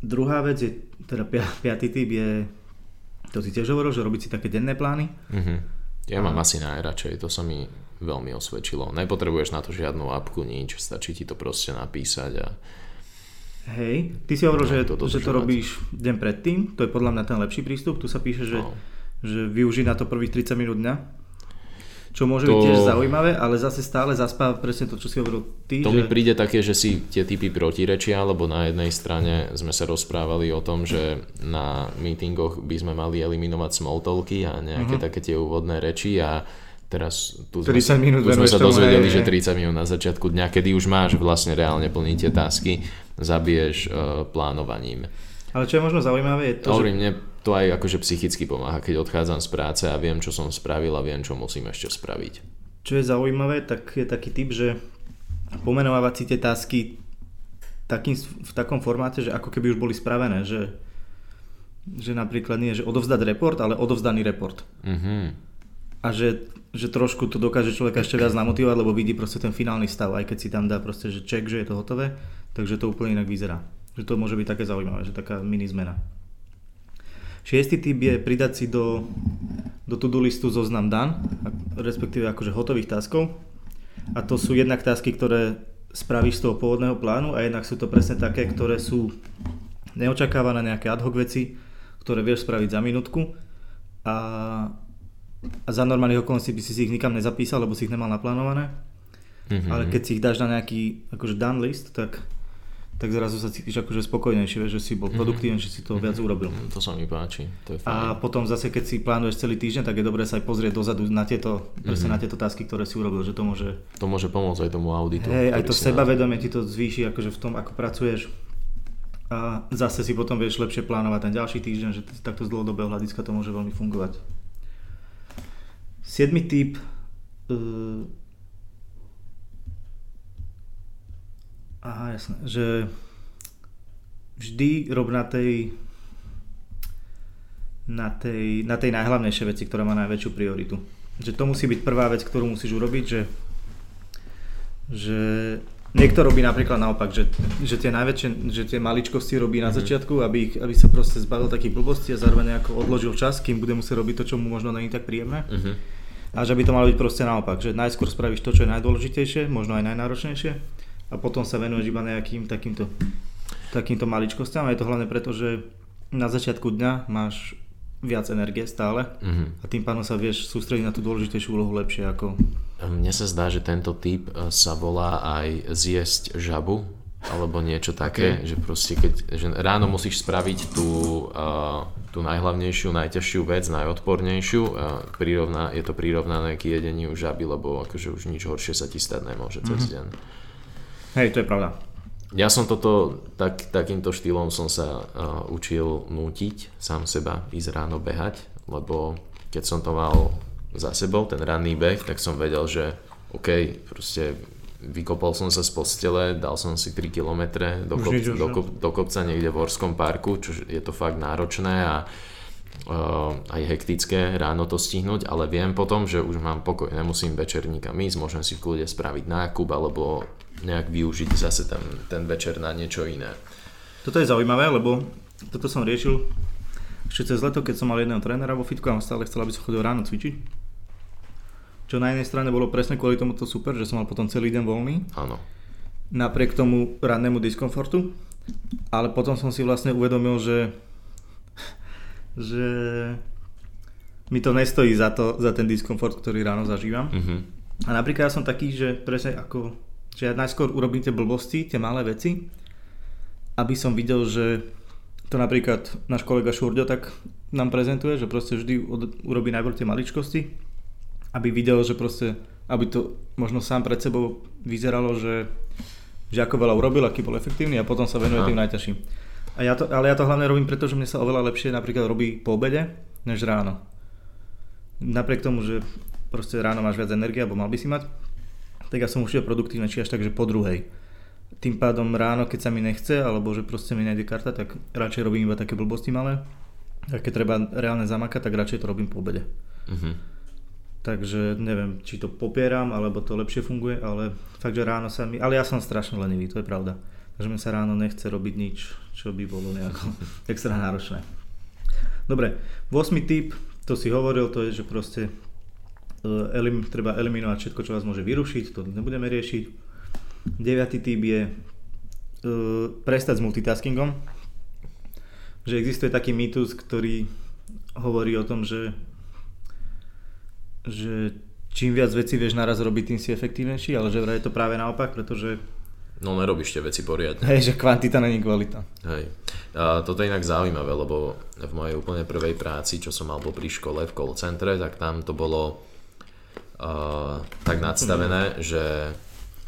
druhá vec je, teda piatý typ je, to si tiež hovoril, že robiť si také denné plány. Uh-huh ja mám asi najradšej, to sa mi veľmi osvedčilo. Nepotrebuješ na to žiadnu apku, nič, stačí ti to proste napísať a... Hej, ty si hovoril, no, že, to, že to robíš deň predtým, to je podľa mňa ten lepší prístup, tu sa píše, že, no. že využij na to prvých 30 minút dňa čo môže to... byť tiež zaujímavé, ale zase stále zaspáva presne to, čo si hovoril ty. To že... mi príde také, že si tie typy protirečia, lebo na jednej strane sme sa rozprávali o tom, že na meetingoch by sme mali eliminovať small talky a nejaké uh-huh. také tie úvodné reči a teraz tu sme, minút tu sme sa dozvedeli, že 30 minút na začiatku dňa, kedy už máš vlastne reálne plniť tie tasky, zabiješ uh, plánovaním. Ale čo je možno zaujímavé je to, Hovorím, že... mne to aj akože psychicky pomáha, keď odchádzam z práce a viem, čo som spravil a viem, čo musím ešte spraviť. Čo je zaujímavé, tak je taký typ, že pomenovávať si tie tasky takým, v takom formáte, že ako keby už boli spravené, že, že napríklad nie, že odovzdať report, ale odovzdaný report. Mm-hmm. A že, že trošku to dokáže človeka ešte viac namotivovať, lebo vidí proste ten finálny stav, aj keď si tam dá proste, že check, že je to hotové, takže to úplne inak vyzerá. Že to môže byť také zaujímavé, že taká mini zmena. Šiestý typ je pridať si do, do to-do listu zoznam dan, respektíve akože hotových taskov. A to sú jednak tasky, ktoré spravíš z toho pôvodného plánu a jednak sú to presne také, ktoré sú neočakávané nejaké ad hoc veci, ktoré vieš spraviť za minútku a, a za normálnych okolností by si si ich nikam nezapísal, lebo si ich nemal naplánované. Mm-hmm. Ale keď si ich dáš na nejaký akože done list, tak tak zrazu sa cítiš akože spokojnejšie, že si bol mhm. produktívny, mm-hmm. že si to viac mhm. urobil. To sa mi páči, to je fajn. A potom zase, keď si plánuješ celý týždeň, tak je dobré sa aj pozrieť dozadu na tieto, mm-hmm. presne na tieto tasky, ktoré si urobil, že to môže... To môže pomôcť aj tomu auditu. Hej, aj to sebavedomie ti to zvýši akože v tom, ako pracuješ. A zase si potom vieš lepšie plánovať ten ďalší týždeň, že takto z dlhodobého hľadiska to môže veľmi fungovať. Siedmy typ uh, Aha, jasné. Že vždy rob na tej na tej, na tej najhlavnejšej veci, ktorá má najväčšiu prioritu. Že to musí byť prvá vec, ktorú musíš urobiť, že, že niekto robí napríklad naopak, že, že tie najväčšie, že tie maličkosti robí na mhm. začiatku, aby, ich, aby sa proste zbavil takých blbostí a zároveň nejako odložil čas, kým bude musieť robiť to, čo mu možno není tak príjemné. Uh-huh. A že by to malo byť proste naopak, že najskôr spravíš to, čo je najdôležitejšie, možno aj najnáročnejšie a potom sa venuješ iba nejakým takýmto, takýmto maličkostiam. A je to hlavne preto, že na začiatku dňa máš viac energie stále mm-hmm. a tým pádom sa vieš sústrediť na tú dôležitejšiu úlohu lepšie ako... Mne sa zdá, že tento typ e, sa volá aj zjesť žabu alebo niečo také, okay. že proste keď že ráno musíš spraviť tú, uh, tú najhlavnejšiu, najťažšiu vec, najodpornejšiu a prirovná, je to prirovnané k jedeniu žaby, lebo akože už nič horšie sa ti stať nemôže cez mm-hmm. deň. Hej, to je pravda. Ja som toto, tak, takýmto štýlom som sa uh, učil nútiť sám seba ísť ráno behať, lebo keď som to mal za sebou, ten ranný beh, tak som vedel, že OK, proste vykopol som sa z postele, dal som si 3 km do, kop, do, kop, do kopca niekde v Horskom parku, čo je to fakt náročné a uh, aj hektické ráno to stihnúť, ale viem potom, že už mám pokoj, nemusím večer nikam ísť, môžem si v kľude spraviť nákup alebo nejak využiť zase ten, ten večer na niečo iné. Toto je zaujímavé, lebo toto som riešil ešte cez leto, keď som mal jedného trénera vo fitku a on stále chcel, aby som chodil ráno cvičiť. Čo na jednej strane bolo presne kvôli tomu to super, že som mal potom celý deň voľný. Áno. Napriek tomu rannému diskomfortu. Ale potom som si vlastne uvedomil, že že mi to nestojí za, to, za ten diskomfort, ktorý ráno zažívam. Mm-hmm. A napríklad ja som taký, že presne ako že ja najskôr urobím tie blbosti, tie malé veci aby som videl, že to napríklad náš kolega Šurďo tak nám prezentuje, že proste vždy od, urobí najprv tie maličkosti, aby videl, že proste, aby to možno sám pred sebou vyzeralo, že, že ako veľa urobil, aký bol efektívny a potom sa venuje Aha. tým najťažším. A ja to, ale ja to hlavne robím preto, že mne sa oveľa lepšie napríklad robí po obede, než ráno. Napriek tomu, že proste ráno máš viac energie, alebo mal by si mať, tak ja som určite produktívnejší až tak, že po druhej. Tým pádom ráno, keď sa mi nechce, alebo že proste mi nejde karta, tak radšej robím iba také blbosti malé. A keď treba reálne zamakať, tak radšej to robím po obede. Uh-huh. Takže neviem, či to popieram, alebo to lepšie funguje, ale fakt, že ráno sa mi... Ale ja som strašne lenivý, to je pravda. Takže mi sa ráno nechce robiť nič, čo by bolo nejako extra náročné. Dobre, 8. tip, to si hovoril, to je, že proste e, elim, treba eliminovať všetko, čo vás môže vyrušiť, to nebudeme riešiť. 9. tip je uh, prestať s multitaskingom. Že existuje taký mýtus, ktorý hovorí o tom, že, že čím viac vecí vieš naraz robiť, tým si efektívnejší, ale že je to práve naopak, pretože No nerobíš tie veci poriadne. Hej, že kvantita není kvalita. Hej. A toto je inak zaujímavé, lebo v mojej úplne prvej práci, čo som mal popri škole v call centre, tak tam to bolo uh, tak nadstavené, že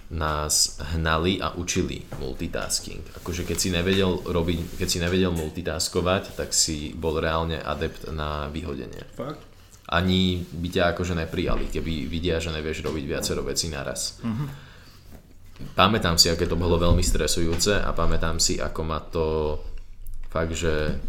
nás hnali a učili multitasking. Akože keď si nevedel robiť, keď si nevedel multitaskovať, tak si bol reálne adept na vyhodenie. Fakt? Ani by ťa akože neprijali, keby vidia, že nevieš robiť viacero vecí naraz. Uh-huh pamätám si, aké to bolo veľmi stresujúce a pamätám si, ako ma to fakt, že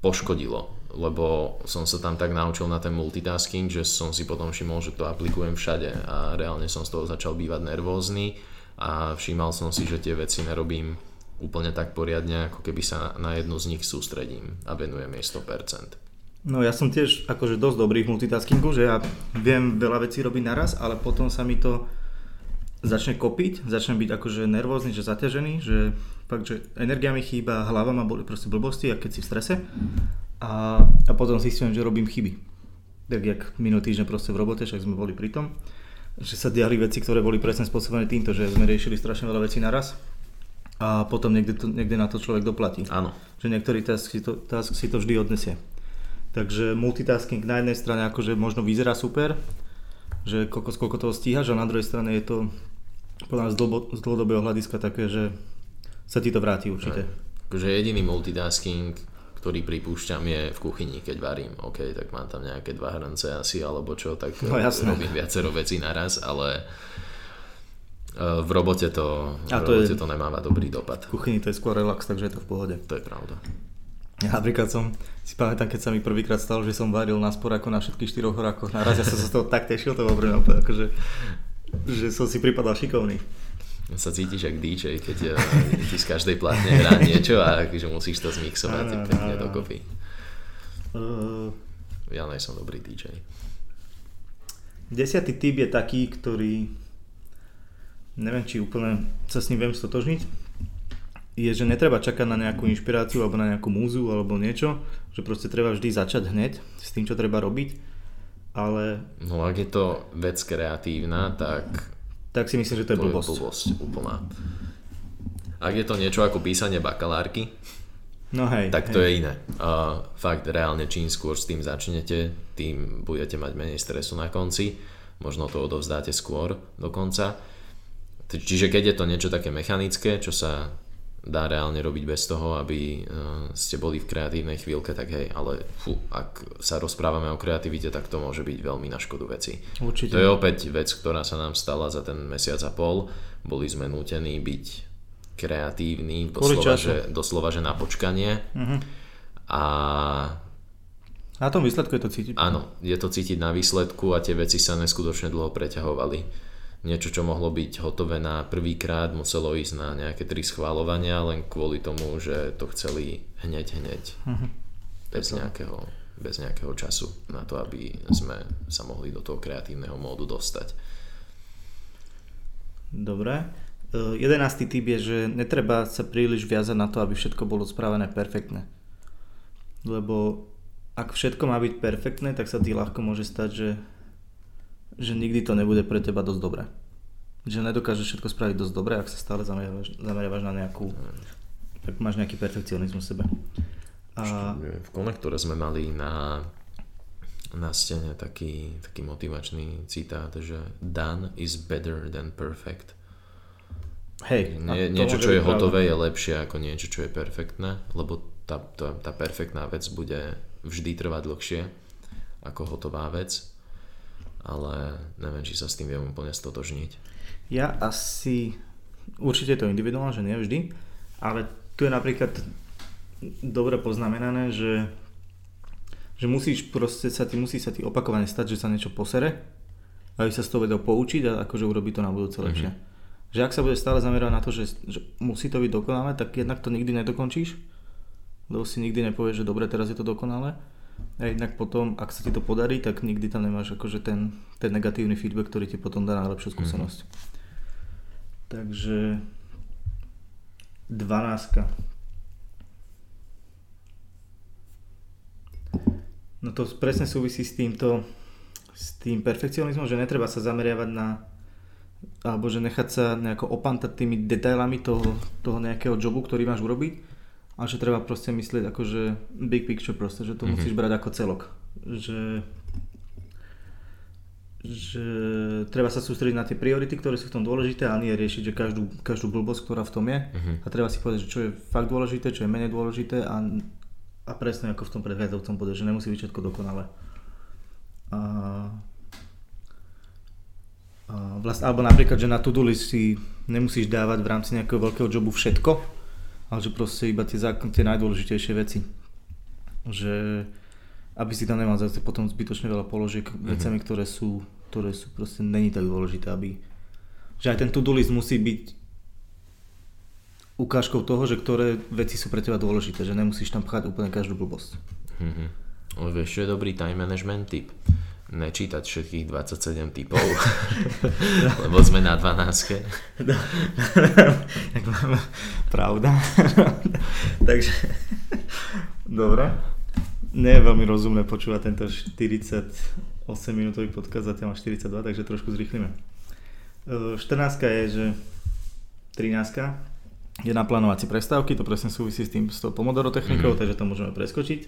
poškodilo, lebo som sa tam tak naučil na ten multitasking, že som si potom všimol, že to aplikujem všade a reálne som z toho začal bývať nervózny a všímal som si, že tie veci nerobím úplne tak poriadne, ako keby sa na jednu z nich sústredím a venujem jej 100%. No ja som tiež akože dosť dobrý v multitaskingu, že ja viem veľa vecí robiť naraz, ale potom sa mi to začne kopiť, začne byť akože nervózny, že zaťažený, že fakt, že energia mi chýba, hlava ma boli proste blbosti, a keď si v strese. A, a potom zistím, že robím chyby. Tak jak minulý týždeň proste v robote, však sme boli pri tom, že sa diali veci, ktoré boli presne spôsobené týmto, že sme riešili strašne veľa vecí naraz a potom niekde, to, niekde na to človek doplatí. Áno. Že niektorý task si to, task si to vždy odnesie. Takže multitasking na jednej strane akože možno vyzerá super, že koľko, koľko toho stíhaš a na druhej strane je to podľa z, dlho, z dlhodobého hľadiska také, že sa ti to vráti určite. Akože jediný multitasking, ktorý pripúšťam je v kuchyni, keď varím. OK, tak mám tam nejaké dva hrance asi alebo čo, tak no, robím viacero vecí naraz, ale e, v robote to, v to, robote je, to nemáva dobrý dopad. V kuchyni to je skôr relax, takže je to v pohode. To je pravda. Ja napríklad som si pamätám, keď sa mi prvýkrát stalo, že som varil na spor ako na všetkých štyroch horákoch naraz. Ja som sa z toho tak tešil, to bolo pre mňa akože že som si pripadal šikovný. Sa cítiš ako DJ, keď eh, ti z každej platne hrá niečo a že musíš to zmixovať no, pekne no, dokopy. Uh, ja nie som dobrý DJ. Desiatý typ je taký, ktorý neviem, či úplne sa s ním viem stotožniť, je, že netreba čakať na nejakú inšpiráciu alebo na nejakú múzu alebo niečo, že proste treba vždy začať hneď s tým, čo treba robiť ale... No ak je to vec kreatívna, tak... Tak si myslím, že to je to blbosť. Je blbosť úplná. Ak je to niečo ako písanie bakalárky, no hej, tak hej. to je iné. Uh, fakt reálne čím skôr s tým začnete, tým budete mať menej stresu na konci. Možno to odovzdáte skôr dokonca. Čiže keď je to niečo také mechanické, čo sa dá reálne robiť bez toho, aby uh, ste boli v kreatívnej chvíľke, tak hej, ale fú, ak sa rozprávame o kreativite, tak to môže byť veľmi na škodu veci. Určite. To je opäť vec, ktorá sa nám stala za ten mesiac a pol. Boli sme nútení byť kreatívni, doslova že, doslova, že na počkanie. Uh-huh. A na tom výsledku je to cítiť. Áno, je to cítiť na výsledku a tie veci sa neskutočne dlho preťahovali niečo, čo mohlo byť hotové na prvýkrát, muselo ísť na nejaké tri schválovania, len kvôli tomu, že to chceli hneď, hneď. Uh-huh. Bez, nejakého, bez nejakého času na to, aby sme sa mohli do toho kreatívneho módu dostať. Dobre. Uh, jedenastý typ je, že netreba sa príliš viazať na to, aby všetko bolo spravené perfektne. Lebo ak všetko má byť perfektné, tak sa ti ľahko môže stať, že že nikdy to nebude pre teba dosť dobré. Že nedokážeš všetko spraviť dosť dobre, ak sa stále zameriavaš, zameriavaš na nejakú ak máš nejaký perfekcionizmus v sebe. A... V konektore sme mali na, na stene taký, taký motivačný citát, že done is better than perfect. Hej, Nie, niečo, čo je hotové, je lepšie ako niečo, čo je perfektné, lebo tá, tá, tá perfektná vec bude vždy trvať dlhšie ako hotová vec, ale neviem, či sa s tým viem úplne stotožniť. Ja asi, určite je to individuálne, že nie vždy, ale tu je napríklad dobre poznamenané, že, že musíš proste sa ti, musí sa ti opakovane stať, že sa niečo posere, aby sa z toho vedel poučiť a akože urobiť to na budúce lepšie. Mm-hmm že ak sa bude stále zamerať na to, že, že musí to byť dokonalé, tak jednak to nikdy nedokončíš, lebo si nikdy nepovieš, že dobre, teraz je to dokonalé. A jednak potom, ak sa ti to podarí, tak nikdy tam nemáš akože ten, ten negatívny feedback, ktorý ti potom dá najlepšiu skúsenosť. Mm-hmm. Takže 12. No to presne súvisí s týmto, s tým perfekcionizmom, že netreba sa zameriavať na alebo že nechať sa nejako opantať tými detailami toho, toho nejakého jobu, ktorý máš urobiť, ale že treba proste myslieť ako, že big picture proste, že to mm-hmm. musíš brať ako celok. Že, že treba sa sústrediť na tie priority, ktoré sú v tom dôležité a nie riešiť, že každú, každú blbosť, ktorá v tom je mm-hmm. a treba si povedať, že čo je fakt dôležité, čo je menej dôležité a, a presne ako v tom predchádzajúcom povedať, že nemusí byť všetko dokonalé. A Vlast, alebo napríklad, že na to-do list si nemusíš dávať v rámci nejakého veľkého jobu všetko, ale že proste iba tie, tie najdôležitejšie veci. Že aby si tam nemal zase potom zbytočne veľa položiek mm-hmm. vecami, ktoré sú, ktoré sú proste není tak dôležité, aby že aj ten to-do list musí byť ukážkou toho, že ktoré veci sú pre teba dôležité, že nemusíš tam pchať úplne každú blbosť. Mm-hmm. Vieš, čo je dobrý time management tip? Nečítať všetkých 27 typov, lebo sme na 12. No, pravda. Takže, dobre. Nie je veľmi rozumné počúvať tento 48 minútový podcast, zatiaľ má 42, takže trošku zrýchlime. 14 je, že 13 je naplánovacie prestávky, to presne súvisí s tým s tou Pomodoro technikou, mm-hmm. takže to môžeme preskočiť.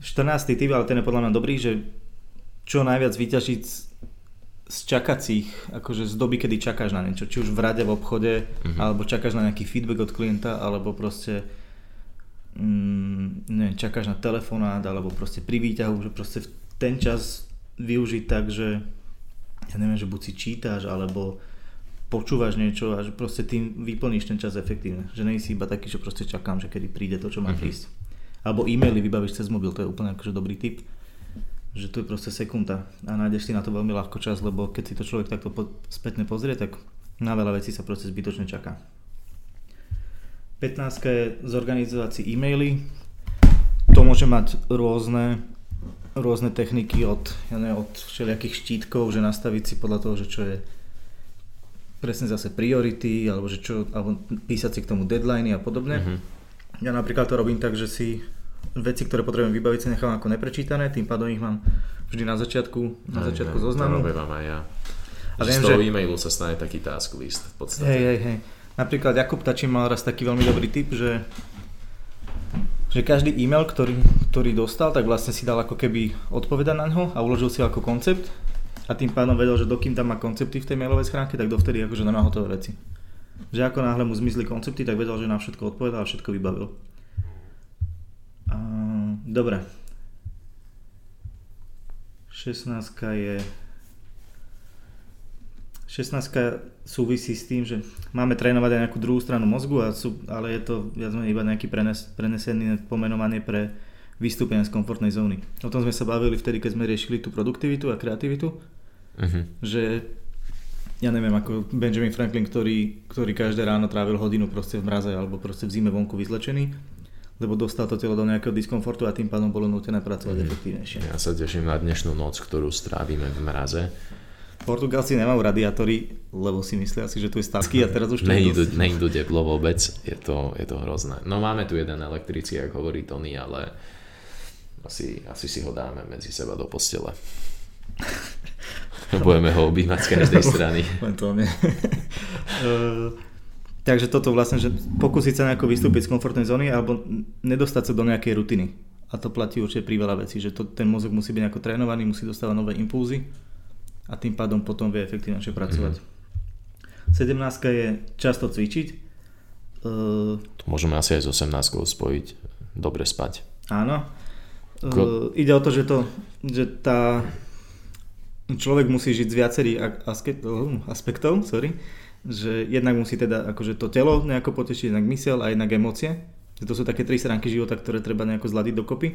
14. typ, ale ten je podľa mňa dobrý, že čo najviac vyťažiť z, z čakacích, akože z doby, kedy čakáš na niečo, či už v rade, v obchode, mm-hmm. alebo čakáš na nejaký feedback od klienta, alebo proste mm, neviem, čakáš na telefonát, alebo proste pri výťahu, že proste v ten čas využiť tak, že ja neviem, že buď si čítaš, alebo počúvaš niečo a že proste tým vyplníš ten čas efektívne. Že nie si iba taký, že proste čakám, že kedy príde to, čo má mm-hmm. prísť alebo e-maily vybavíš cez mobil, to je úplne akože dobrý tip že to je proste sekunda a nájdeš si na to veľmi ľahko čas, lebo keď si to človek takto po, spätne pozrie, tak na veľa vecí sa proste zbytočne čaká. 15 je zorganizovať si e-maily. To môže mať rôzne, rôzne techniky od, ja neviem, od všelijakých štítkov, že nastaviť si podľa toho, že čo je presne zase priority, alebo, že čo, alebo písať si k tomu deadliny a podobne. Mm-hmm ja napríklad to robím tak, že si veci, ktoré potrebujem vybaviť, si nechám ako neprečítané, tým pádom ich mám vždy na začiatku, na začiatku aj, zoznamu. To robím aj ja. A viem, z toho že... e-mailu sa stane taký task list v podstate. Hej, hej, hej. Napríklad Jakub Tačín mal raz taký veľmi dobrý tip, že že každý e-mail, ktorý, ktorý dostal, tak vlastne si dal ako keby odpovedať na ňo a uložil si ako koncept a tým pádom vedel, že dokým tam má koncepty v tej mailovej schránke, tak dovtedy akože nemá hotové veci že ako náhle mu zmizli koncepty, tak vedel, že na všetko odpovedal a všetko vybavil. A, dobre. 16 je 16 súvisí s tým, že máme trénovať aj nejakú druhú stranu mozgu, a sú, ale je to viac menej iba nejaký prenes, prenesený pomenovanie pre vystúpenie z komfortnej zóny. O tom sme sa bavili vtedy, keď sme riešili tú produktivitu a kreativitu, uh-huh. že ja neviem, ako Benjamin Franklin, ktorý, ktorý každé ráno trávil hodinu proste v mraze alebo proste v zime vonku vyzlečený, lebo dostal to telo do nejakého diskomfortu a tým pádom bolo nutené pracovať mm. efektívnejšie. Ja sa teším na dnešnú noc, ktorú strávime v mraze. Portugalci nemajú radiátory, lebo si myslia si, že tu je stavky a teraz už to není je dosť... tu teplo vôbec, je to, je to hrozné. No máme tu jeden elektrický, ako hovorí Tony, ale asi, asi si ho dáme medzi seba do postele. Budeme ho obývať z každej strany. Len to nie. takže toto vlastne, že pokúsiť sa nejako vystúpiť z komfortnej zóny alebo nedostať sa do nejakej rutiny. A to platí určite pri veľa vecí, že to, ten mozog musí byť nejako trénovaný, musí dostávať nové impulzy a tým pádom potom vie efektívnejšie pracovať. Mm-hmm. 17 je často cvičiť. To môžeme asi aj s 18 spojiť. Dobre spať. Áno. Ko... Ide o to, že, to, že tá človek musí žiť z viacerých aspektov, sorry, že jednak musí teda akože to telo nejako potešiť, jednak mysel a jednak emócie. To sú také tri stránky života, ktoré treba nejako zladiť dokopy.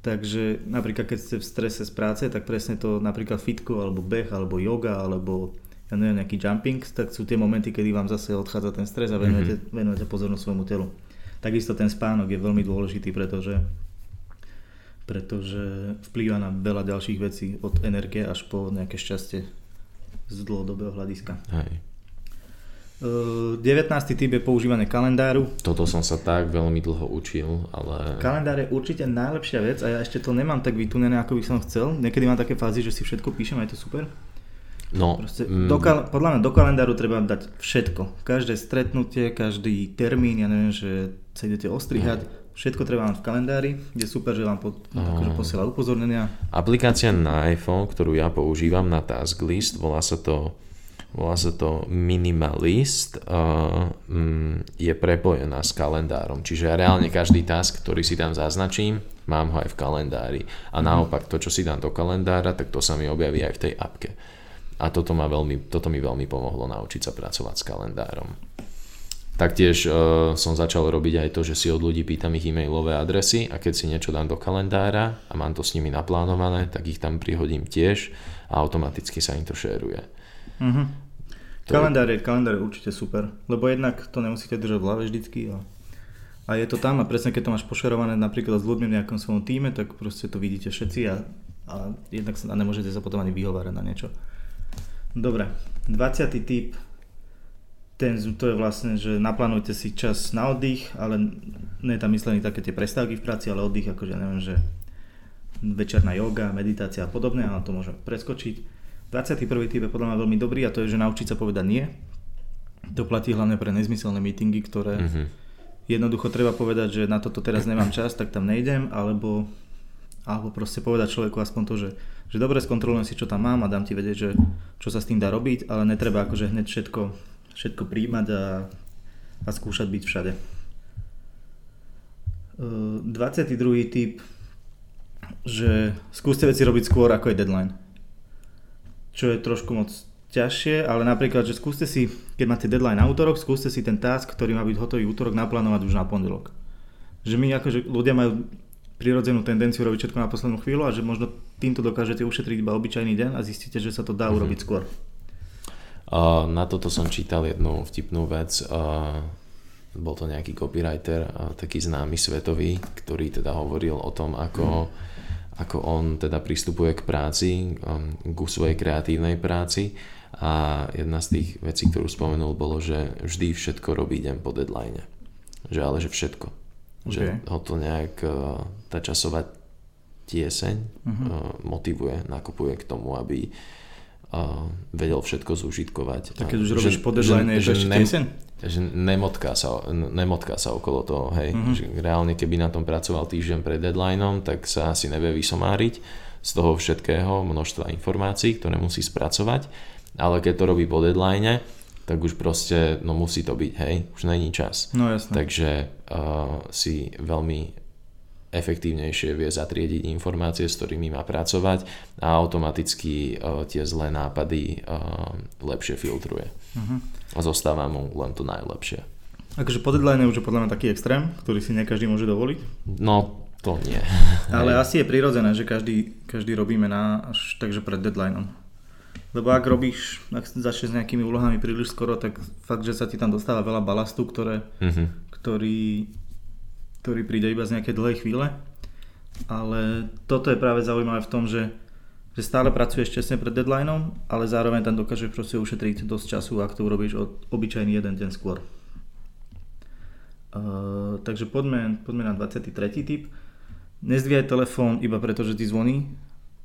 Takže napríklad keď ste v strese z práce, tak presne to napríklad fitko, alebo beh, alebo yoga, alebo ja neviem, nejaký jumping, tak sú tie momenty, kedy vám zase odchádza ten stres a venujete, mm-hmm. venujete pozornosť svojmu telu. Takisto ten spánok je veľmi dôležitý, pretože pretože vplýva na veľa ďalších vecí, od energie až po nejaké šťastie z dlhodobého hľadiska. Hej. 19. typ je používanie kalendáru. Toto som sa tak veľmi dlho učil, ale... Kalendár je určite najlepšia vec a ja ešte to nemám tak vytunené, ako by som chcel. Niekedy mám také fázy, že si všetko píšem a je to super. No, Proste, mm, do kal- podľa mňa do kalendáru treba dať všetko. Každé stretnutie, každý termín, ja neviem, že sa idete ostrihať, mm Všetko treba mať v kalendári, je super, že vám po, akože posiela upozornenia. Aplikácia na iPhone, ktorú ja používam na Task List, volá sa to, volá sa to Minimalist, uh, je prepojená s kalendárom. Čiže ja reálne každý task, ktorý si tam zaznačím, mám ho aj v kalendári. A mhm. naopak to, čo si dám do kalendára, tak to sa mi objaví aj v tej appke. A toto, ma veľmi, toto mi veľmi pomohlo naučiť sa pracovať s kalendárom. Taktiež uh, som začal robiť aj to, že si od ľudí pýtam ich e-mailové adresy a keď si niečo dám do kalendára a mám to s nimi naplánované, tak ich tam prihodím tiež a automaticky sa im to šéruje. Mm-hmm. To... Kalendár, je, kalendár je určite super, lebo jednak to nemusíte držať v hlave vždycky a, a je to tam a presne keď to máš pošerované napríklad s ľuďmi v nejakom svojom týme, tak proste to vidíte všetci a, a jednak sa, a nemôžete sa potom ani vyhovárať na niečo. Dobre, 20. typ ten, to je vlastne, že naplánujte si čas na oddych, ale nie je tam myslený také tie prestávky v práci, ale oddych, akože neviem, že večerná yoga, meditácia a podobné, ale to môžeme preskočiť. 21. typ je podľa mňa veľmi dobrý a to je, že naučiť sa povedať nie. To platí hlavne pre nezmyselné meetingy, ktoré mm-hmm. jednoducho treba povedať, že na toto teraz nemám čas, tak tam nejdem, alebo, alebo proste povedať človeku aspoň to, že, že dobre skontrolujem si, čo tam mám a dám ti vedieť, že čo sa s tým dá robiť, ale netreba akože hneď všetko všetko príjmať a, a skúšať byť všade. 22. typ, že skúste veci robiť skôr ako je deadline. Čo je trošku moc ťažšie, ale napríklad, že skúste si, keď máte deadline na útorok, skúste si ten task, ktorý má byť hotový útorok, naplánovať už na pondelok. Že my akože ľudia majú prirodzenú tendenciu robiť všetko na poslednú chvíľu a že možno týmto dokážete ušetriť iba obyčajný deň a zistíte, že sa to dá mm-hmm. urobiť skôr. Uh, na toto som čítal jednu vtipnú vec. Uh, bol to nejaký copywriter, uh, taký známy svetový, ktorý teda hovoril o tom, ako, ako on teda pristupuje k práci, um, ku svojej kreatívnej práci. A jedna z tých vecí, ktorú spomenul, bolo, že vždy všetko robí deň po deadline. Že ale že všetko. Okay. Že ho to nejak uh, tá časová tieseň uh-huh. uh, motivuje, nakupuje k tomu, aby a vedel všetko zúžitkovať. Tak keď už robíš po deadline, je to ešte nem, že nemotká sa, nemotká sa okolo toho, hej. Mm-hmm. Že reálne keby na tom pracoval týždeň pred deadlineom, tak sa asi nevie vysomáriť z toho všetkého, množstva informácií, ktoré musí spracovať, ale keď to robí po deadline, tak už proste, no musí to byť, hej, už není čas. No jasne. Takže uh, si veľmi efektívnejšie vie zatriediť informácie, s ktorými má pracovať a automaticky uh, tie zlé nápady uh, lepšie filtruje. Uh-huh. A zostáva mu len to najlepšie. Akože po deadline je už podľa mňa taký extrém, ktorý si nie každý môže dovoliť? No, to nie. Ale asi je prirodzené, že každý, každý robíme na až takže pred deadlineom. Lebo ak robíš, ak začneš s nejakými úlohami príliš skoro, tak fakt, že sa ti tam dostáva veľa balastu, ktoré, uh-huh. ktorý ktorý príde iba z nejakej dlhej chvíle. Ale toto je práve zaujímavé v tom, že, že stále pracuješ tesne pred deadlineom, ale zároveň tam dokážeš proste ušetriť dosť času, ak to urobíš od obyčajný jeden deň skôr. Uh, takže poďme, poďme na 23. typ. Nezdvíjaj telefón iba preto, že ti zvoní,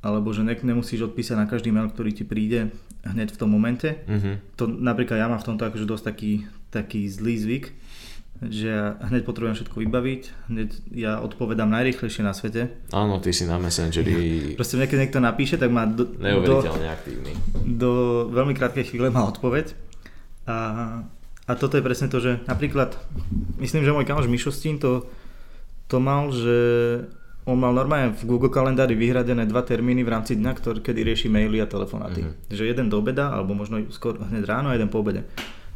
alebo že ne, nemusíš odpísať na každý mail, ktorý ti príde hneď v tom momente. Mhm. To napríklad ja mám v tomto akože dosť taký, taký zlý zvyk, že ja hneď potrebujem všetko vybaviť, hneď ja odpovedám najrychlejšie na svete. Áno, ty si na Messengeri Proste mne, keď niekto napíše, tak má do, do, neuveriteľne aktívny. do veľmi krátkej chvíle má odpoveď. A, a toto je presne to, že napríklad, myslím, že môj kamoš Mišostín to, to mal, že on mal normálne v Google kalendári vyhradené dva termíny v rámci dňa, ktoré, kedy rieši maily a telefonáty. Mhm. Že jeden do obeda, alebo možno skôr hneď ráno a jeden po obede.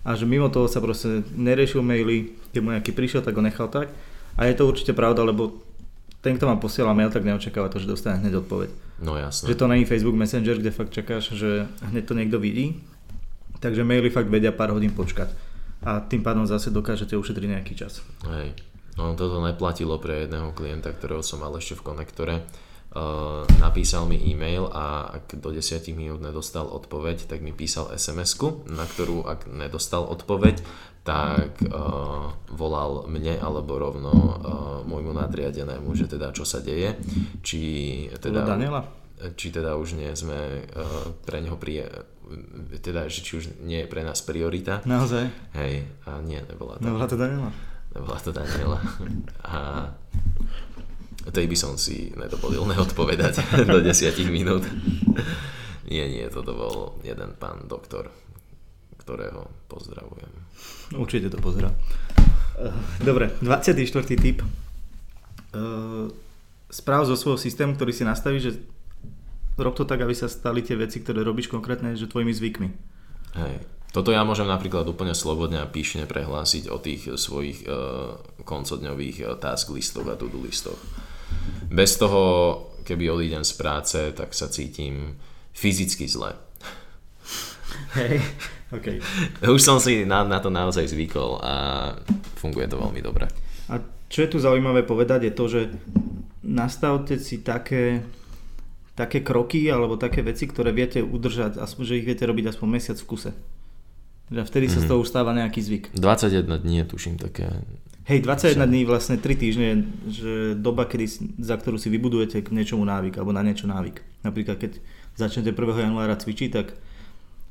A že mimo toho sa proste neriešil maily, keď mu nejaký prišiel, tak ho nechal tak. A je to určite pravda, lebo ten, kto vám posiela mail, tak neočakáva to, že dostane hneď odpoveď. No jasné. Že to není Facebook Messenger, kde fakt čakáš, že hneď to niekto vidí. Takže maily fakt vedia pár hodín počkať. A tým pádom zase dokážete ušetriť nejaký čas. Hej. No toto neplatilo pre jedného klienta, ktorého som mal ešte v konektore. Uh, napísal mi e-mail a ak do 10 minút nedostal odpoveď, tak mi písal SMS-ku, na ktorú ak nedostal odpoveď, tak uh, volal mne alebo rovno uh, môjmu nadriadenému, že teda čo sa deje, či teda, Teda, Daniela? či teda už nie sme uh, pre neho pri, teda, že či už nie je pre nás priorita. Naozaj? Hej, a nie, nebola to. Nebola to Daniela? Nebola to Daniela. A tej by som si nedovolil neodpovedať do 10 minút. Nie, nie, toto bol jeden pán doktor, ktorého pozdravujem. Určite to pozera. Eh, Dobre, 24. typ. Eh, Správ zo svojho systému, ktorý si nastavíš, že rob to tak, aby sa stali tie veci, ktoré robíš konkrétne, že tvojimi zvykmi. Hej. Toto ja môžem napríklad úplne slobodne a píšne prehlásiť o tých svojich uh, koncodňových task listoch a to-do listoch. Bez toho, keby odídem z práce, tak sa cítim fyzicky zle. Hej, OK. Už som si na, na to naozaj zvykol a funguje to veľmi dobre. A čo je tu zaujímavé povedať je to, že nastavte si také, také kroky alebo také veci, ktoré viete udržať, aspoň, že ich viete robiť aspoň mesiac v kuse. Že vtedy sa z toho už stáva nejaký zvyk. 21 dní je tuším také... Hej, 21 dní, vlastne 3 týždne, že doba, kedy, za ktorú si vybudujete k niečomu návyk, alebo na niečo návyk. Napríklad, keď začnete 1. januára cvičiť, tak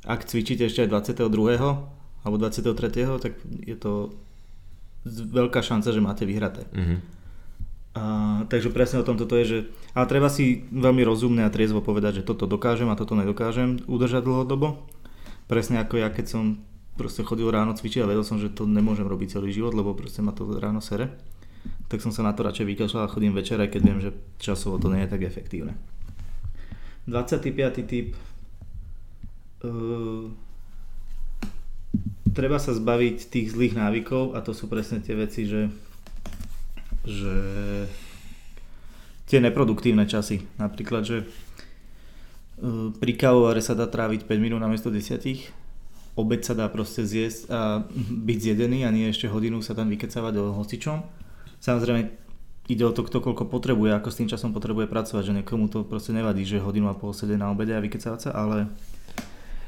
ak cvičíte ešte aj 22. alebo 23. tak je to veľká šanca, že máte vyhraté. Mhm. A, takže presne o tom toto je, že ale treba si veľmi rozumne a triezvo povedať, že toto dokážem a toto nedokážem udržať dlhodobo. Presne ako ja, keď som proste chodil ráno cvičiť a vedel som, že to nemôžem robiť celý život, lebo proste ma to ráno sere. Tak som sa na to radšej vykašľal a chodím večer, aj keď viem, že časovo to nie je tak efektívne. 25. typ. Uh, treba sa zbaviť tých zlých návykov a to sú presne tie veci, že že tie neproduktívne časy. Napríklad, že uh, pri kávovare sa dá tráviť 5 minút namiesto 10 obed sa dá proste zjesť a byť zjedený a nie ešte hodinu sa tam vykecávať o hocičom. Samozrejme ide o to, kto koľko potrebuje, ako s tým časom potrebuje pracovať, že niekomu to proste nevadí, že hodinu a pol sedie na obede a vykecávať sa, ale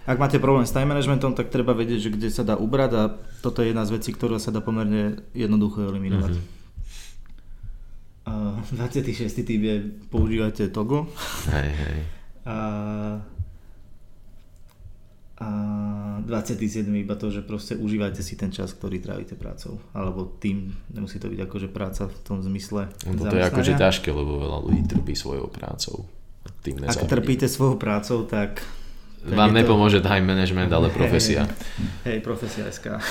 ak máte problém s time managementom, tak treba vedieť, že kde sa dá ubrať a toto je jedna z vecí, ktorá sa dá pomerne jednoducho eliminovať. Mhm. A 26. typ je používajte toggle Hej, hej. a, a 27. iba to, že proste užívajte si ten čas, ktorý trávite prácou. Alebo tým, nemusí to byť akože práca v tom zmysle Lebo to je akože ťažké, lebo veľa ľudí trpí svojou prácou. Tým Ak nezávidím. trpíte svojou prácou, tak... tak Vám je to- nepomôže time management, ale profesia. Hej, profesia SK.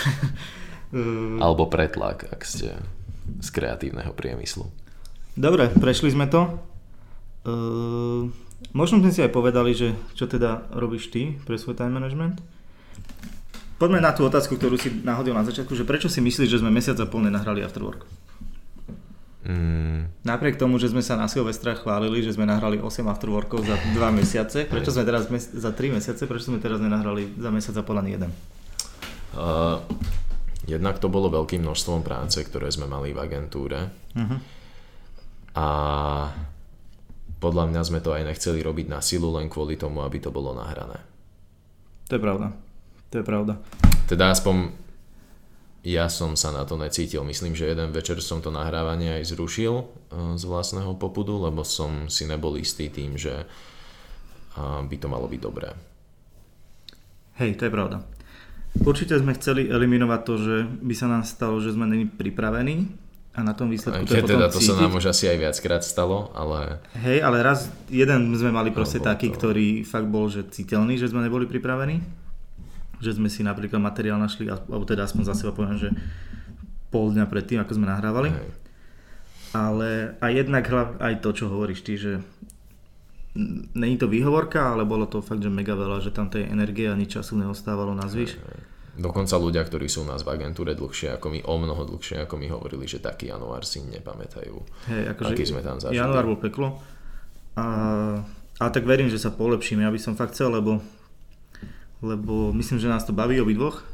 Alebo pretlak, ak ste z kreatívneho priemyslu. Dobre, prešli sme to. Uh, možno sme si aj povedali, že čo teda robíš ty pre svoj time management. Poďme na tú otázku, ktorú si nahodil na začiatku, že prečo si myslíš, že sme mesiac a pol nenahrali Afterwork? Mm, Napriek tomu, že sme sa na Silvestra chválili, že sme nahrali 8 Afterworkov za 2 mesiace, prečo sme teraz mes- za 3 mesiace, prečo sme teraz nenahrali za mesiac a pol ani jeden? uh, jednak to bolo veľkým množstvom práce, ktoré sme mali v agentúre. Uh-huh. A podľa mňa sme to aj nechceli robiť na silu len kvôli tomu, aby to bolo nahrané. To je pravda. To je pravda. Teda aspoň ja som sa na to necítil. Myslím, že jeden večer som to nahrávanie aj zrušil eh, z vlastného popudu, lebo som si nebol istý tým, že by to malo byť dobré. Hej, to je pravda. Určite sme chceli eliminovať to, že by sa nám stalo, že sme není pripravení a na tom výsledku to je teda potom to sa nám už asi aj viackrát stalo, ale... Hej, ale raz jeden sme mali proste No, taký, to- ktorý fakt bol že citeľný, že sme neboli pripravení. Že sme si napríklad materiál našli, alebo teda aspoň za seba poviem, že pol dňa predtým, ako sme nahrávali. Hej. Ale aj jednak aj to, čo hovoríš ty, že není to výhovorka, ale bolo to fakt, že mega veľa, že tam tej energie ani času neostávalo na zvyš. Dokonca ľudia, ktorí sú u nás v agentúre dlhšie ako my, o mnoho dlhšie ako my, hovorili, že taký január si nepamätajú. Hej, akože Aký sme tam zažili. Január bol peklo. A, a tak verím, že sa polepšíme. Ja by som fakt chcel, lebo, lebo myslím, že nás to baví obidvoch.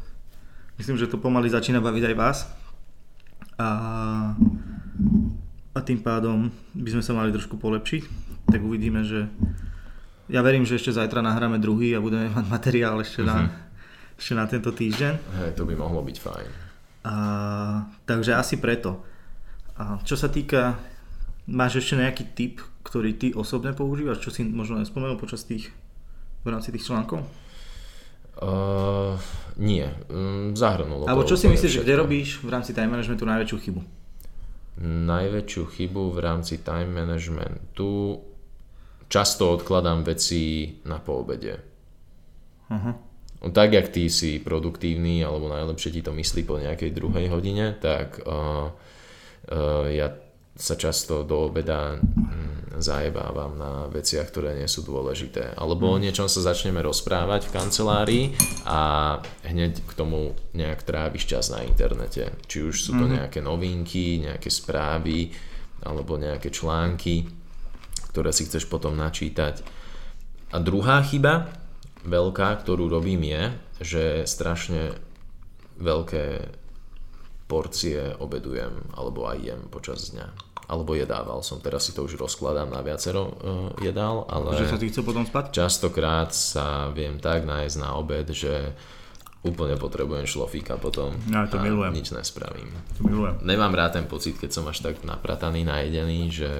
Myslím, že to pomaly začína baviť aj vás. A, a tým pádom by sme sa mali trošku polepšiť. Tak uvidíme, že ja verím, že ešte zajtra nahráme druhý a budeme mať materiál ešte, na, ešte na tento týždeň. Hej, to by mohlo byť fajn. A, takže asi preto. A čo sa týka, máš ešte nejaký tip, ktorý ty osobne používaš, čo si možno nespomenul počas tých, v rámci tých článkov? Uh, nie, um, zahrnulo Alebo čo si myslíš, že kde robíš v rámci time managementu najväčšiu chybu? Najväčšiu chybu v rámci time managementu často odkladám veci na poobede. Aha. No, tak, jak ty si produktívny, alebo najlepšie ti to myslí po nejakej druhej hodine, tak uh, uh, ja sa často do obeda mm, zajebávam na veciach, ktoré nie sú dôležité. Alebo o niečom sa začneme rozprávať v kancelárii a hneď k tomu nejak tráviš čas na internete. Či už sú to nejaké novinky, nejaké správy, alebo nejaké články, ktoré si chceš potom načítať. A druhá chyba, veľká, ktorú robím je, že strašne veľké porcie obedujem, alebo aj jem počas dňa. Alebo jedával som, teraz si to už rozkladám na viacero uh, jedál, ale Že sa ti chce potom spať? častokrát sa viem tak nájsť na obed, že úplne potrebujem šlofíka potom Ja to a milujem. nič nespravím. To milujem. Nemám rád ten pocit, keď som až tak naprataný, najedený, že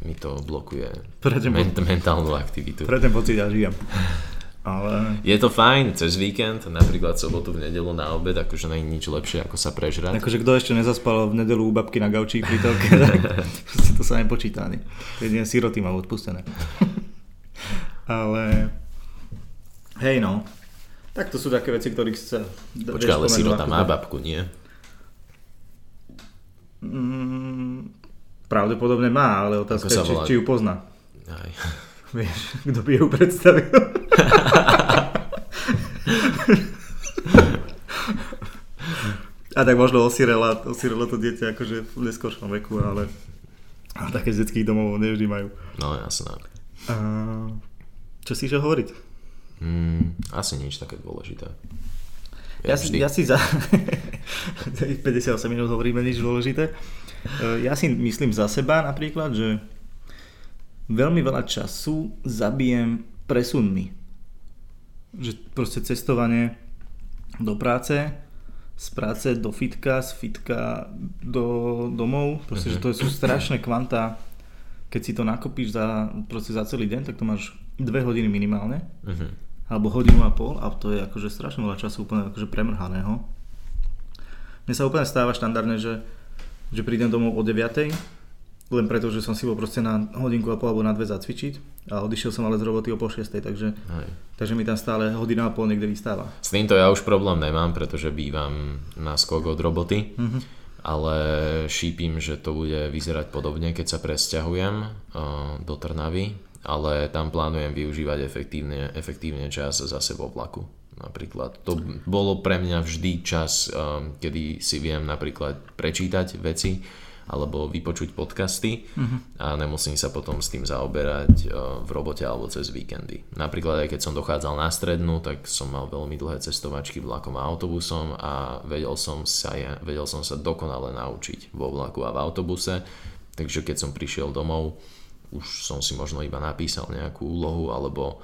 mi to blokuje Pre ment- mentálnu aktivitu. Pre ten pocit ja žijem. Ale Je to fajn cez víkend, napríklad sobotu v nedelu na obed, akože je nič lepšie ako sa prežrať. akože kto ešte nezaspal v nedelu u babky na gaučí pri telke, tak to sa nepočíta. Jedine siroty mám odpustené. Ale hej no, tak to sú také veci, ktorých sa... Počkaj, ale sirota má babku, nie? Mm, pravdepodobne má, ale otázka je, či, či ju pozná. Aj. Vieš, kto by ju predstavil. A tak možno osirela, osirela to dieťa akože v neskôršom veku, ale, ale také z detských domov nevždy majú. No jasné. A, čo si išiel hovoriť? Mm, asi nič také dôležité. Ja, si, ja si za... 58 minút hovoríme nič dôležité. E, Ja si myslím za seba napríklad, že veľmi veľa času zabijem presunmi. Že proste cestovanie do práce, z práce do fitka, z fitka do domov. Proste, že to sú strašné kvanta. Keď si to nakopíš za, proste za celý deň, tak to máš dve hodiny minimálne Mhm. alebo hodinu a pol a to je akože strašne veľa času úplne akože premrhaného. Mne sa úplne stáva štandardne, že, že prídem domov o 9 len preto, že som si bol proste na hodinku a pol alebo na dve zacvičiť a odišiel som ale z roboty o pol 6, takže, Hej. takže mi tam stále hodina a pol niekde vystáva. S týmto ja už problém nemám, pretože bývam na skok od roboty, Mhm. ale šípim, že to bude vyzerať podobne, keď sa presťahujem uh, do Trnavy, ale tam plánujem využívať efektívne, efektívne čas zase vo vlaku. Napríklad. To bolo pre mňa vždy čas, um, kedy si viem napríklad prečítať veci alebo vypočuť podcasty a nemusím sa potom s tým zaoberať uh, v robote alebo cez víkendy. Napríklad aj keď som dochádzal na strednú, tak som mal veľmi dlhé cestovačky vlakom a autobusom a vedel som sa, vedel som sa dokonale naučiť vo vlaku a v autobuse. Takže keď som prišiel domov, už som si možno iba napísal nejakú úlohu alebo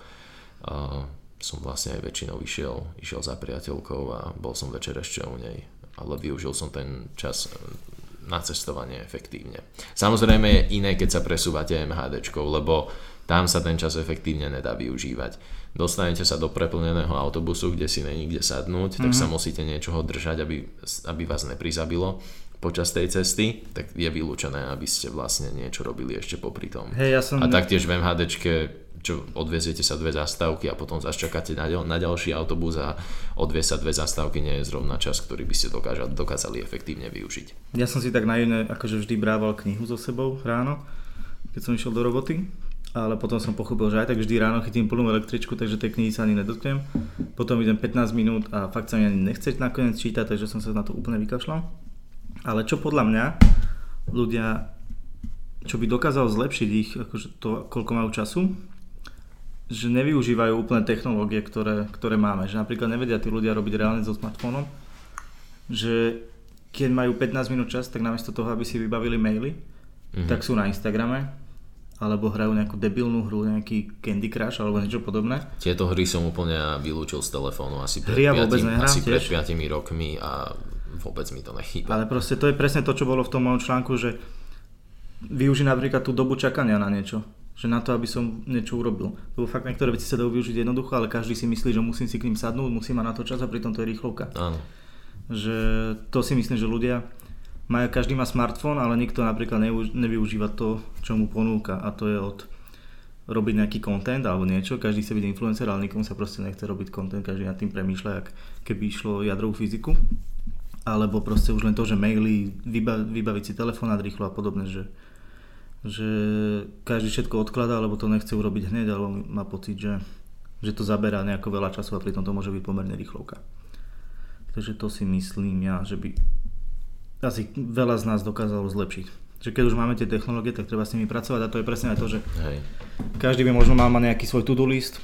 uh, som vlastne aj väčšinou išiel, išiel za priateľkou a bol som večer ešte u nej. Ale využil som ten čas na cestovanie efektívne. Samozrejme je iné, keď sa presúvate MHDčkou, lebo tam sa ten čas efektívne nedá využívať. Dostanete sa do preplneného autobusu, kde si není kde sadnúť, mm-hmm. tak sa musíte niečoho držať, aby, aby vás neprizabilo počas tej cesty, tak je vylúčené, aby ste vlastne niečo robili ešte popri tom. Hey, ja som... A taktiež v MHDčke čo odveziete sa dve zastávky a potom zase čakáte na, ďal, na ďalší autobus a odviesť sa dve zastávky nie je zrovna čas, ktorý by ste dokážali, dokázali efektívne využiť. Ja som si tak naivne akože vždy brával knihu so sebou ráno, keď som išiel do roboty, ale potom som pochopil, že aj tak vždy ráno chytím plnú električku, takže tej knihy sa ani nedotknem. Potom idem 15 minút a fakt sa mi ani nechce nakoniec čítať, takže som sa na to úplne vykašľal. Ale čo podľa mňa ľudia, čo by dokázalo zlepšiť ich, akože to, koľko majú času, že nevyužívajú úplne technológie, ktoré, ktoré máme. Že napríklad nevedia tí ľudia robiť reálne so smartfónom, že keď majú 15 minút čas, tak namiesto toho, aby si vybavili maily, mm-hmm. tak sú na Instagrame, alebo hrajú nejakú debilnú hru, nejaký Candy Crush alebo niečo podobné. Tieto hry som úplne vylúčil z telefónu asi pred, Hry ja 5, asi pred 5 rokmi a vôbec mi to nechýba. Ale proste to je presne to, čo bolo v tom mojom článku, že využij napríklad tú dobu čakania na niečo že na to, aby som niečo urobil. Lebo fakt niektoré veci sa dajú využiť jednoducho, ale každý si myslí, že musím si k ním sadnúť, musím mať na to čas a pritom to je rýchlovka. Áno. Že to si myslím, že ľudia majú, každý má smartfón, ale nikto napríklad nevyužíva to, čo mu ponúka a to je od robiť nejaký content alebo niečo, každý chce byť influencer, ale nikomu sa proste nechce robiť content, každý nad tým premýšľa, ak keby išlo jadrovú fyziku. Alebo proste už len to, že maily, vybaviť si telefonát rýchlo a podobne, že že každý všetko odkladá, lebo to nechce urobiť hneď, alebo má pocit, že, že to zaberá nejako veľa času a pritom to môže byť pomerne rýchlovka. Takže to si myslím ja, že by asi veľa z nás dokázalo zlepšiť. Že keď už máme tie technológie, tak treba s nimi pracovať a to je presne aj to, že Hej. každý by možno mal nejaký svoj to-do list,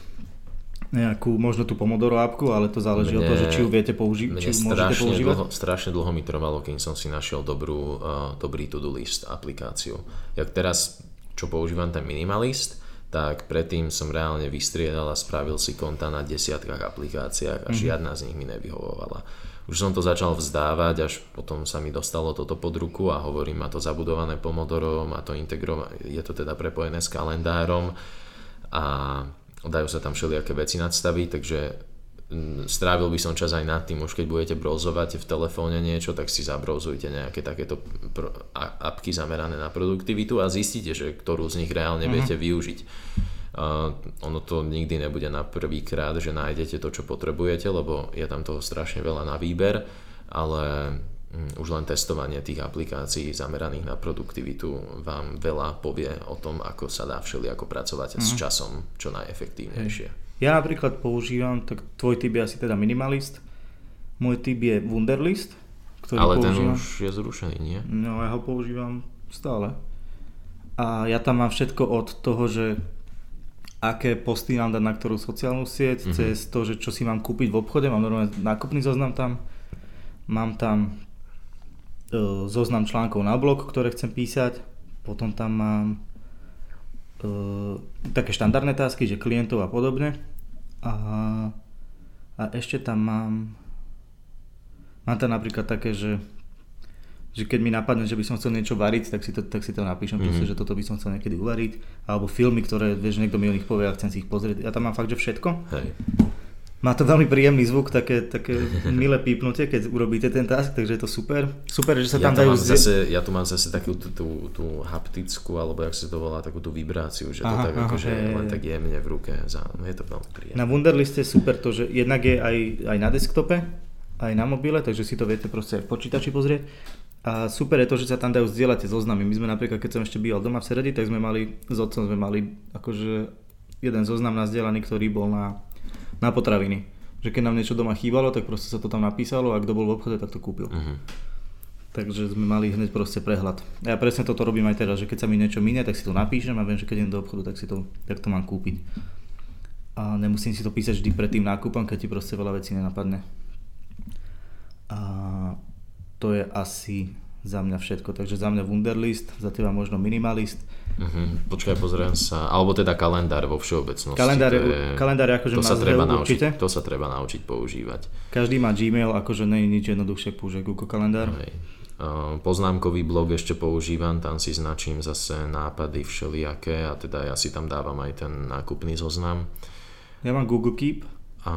nejakú, možno tú Pomodoro appku, ale to záleží mne, od toho, že či ju viete použiť, či ju môžete používať. Dlho, strašne dlho mi trvalo, kým som si našiel dobrú, uh, dobrý to-do list aplikáciu. Jak teraz, čo používam ten minimalist, tak predtým som reálne vystriedal a spravil si konta na desiatkách aplikáciách a mm-hmm. žiadna z nich mi nevyhovovala. Už som to začal vzdávať, až potom sa mi dostalo toto pod ruku a hovorím, má to zabudované Pomodoro, má to integrované, je to teda prepojené s kalendárom a dajú sa tam všelijaké veci nadstaviť, takže mm, strávil by som čas aj nad tým, už keď budete browzovať v telefóne niečo, tak si zabrowzujte nejaké takéto apky zamerané na produktivitu a zistíte, že ktorú z nich reálne mm-hmm. viete využiť. Uh, ono to nikdy nebude na prvý krát, že nájdete to, čo potrebujete, lebo je tam toho strašne veľa na výber, ale už len testovanie tých aplikácií zameraných na produktivitu vám veľa povie o tom, ako sa dá všelijako pracovať mm. s mhm. časom čo najefektívnejšie. Ja napríklad používam, tak tvoj typ je asi teda minimalist, môj typ je Wunderlist, ktorý Ale používam. ten už je zrušený, nie? No ja ho používam stále. A ja tam mám všetko od toho, že aké posty mám dať na ktorú sociálnu sieť, mm-hmm. cez to, že čo si mám kúpiť v obchode, mám normálne nákupný zoznam tam, mám tam zoznam článkov na blog, ktoré chcem písať, potom tam mám uh, také štandardné tásky, že klientov a podobne. A, a ešte tam mám, mám tam napríklad také, že že keď mi napadne, že by som chcel niečo variť, tak si to, tak si to napíšem, mm-hmm. proste, že toto by som chcel niekedy uvariť. Alebo filmy, ktoré, vieš, niekto mi o nich povie a chcem si ich pozrieť. Ja tam mám fakt, že všetko. Hej. Má to veľmi príjemný zvuk, také, také milé pípnutie, keď urobíte ten task, takže je to super. Super, že sa tam ja dajú... Zde... Zase, ja tu mám zase takú tú, tú, tú haptickú, alebo jak sa to volá, takú tú vibráciu, že aha, to tak aha, akože len tak jemne v ruke. No je to veľmi príjemné. Na Wunderliste je super to, že jednak je aj, aj na desktope, aj na mobile, takže si to viete proste aj v počítači pozrieť. A super je to, že sa tam dajú zdieľať tie zoznamy. My sme napríklad, keď som ešte býval doma v Seredi, tak sme mali, s otcom sme mali akože jeden zoznam nazdieľaný, ktorý bol na, na potraviny že keď nám niečo doma chýbalo, tak proste sa to tam napísalo a kto bol v obchode, tak to kúpil. Uh-huh. Takže sme mali hneď proste prehľad. Ja presne toto robím aj teraz, že keď sa mi niečo minie, tak si to napíšem a viem, že keď idem do obchodu, tak si to, tak to mám kúpiť. A nemusím si to písať vždy pred tým nákupom, keď ti proste veľa vecí nenapadne. A to je asi za mňa všetko. Takže za mňa Wunderlist, za teba možno Minimalist Uh-huh. Počkaj, pozriem sa. Alebo teda kalendár vo všeobecnosti. Kalendár, je, kalendár je akože to sa treba naučiť, určite. To sa treba naučiť používať. Každý má Gmail, akože nie je nič jednoduchšie použiť Google kalendár. Hej. Poznámkový blog ešte používam, tam si značím zase nápady všelijaké a teda ja si tam dávam aj ten nákupný zoznam. Ja mám Google Keep, A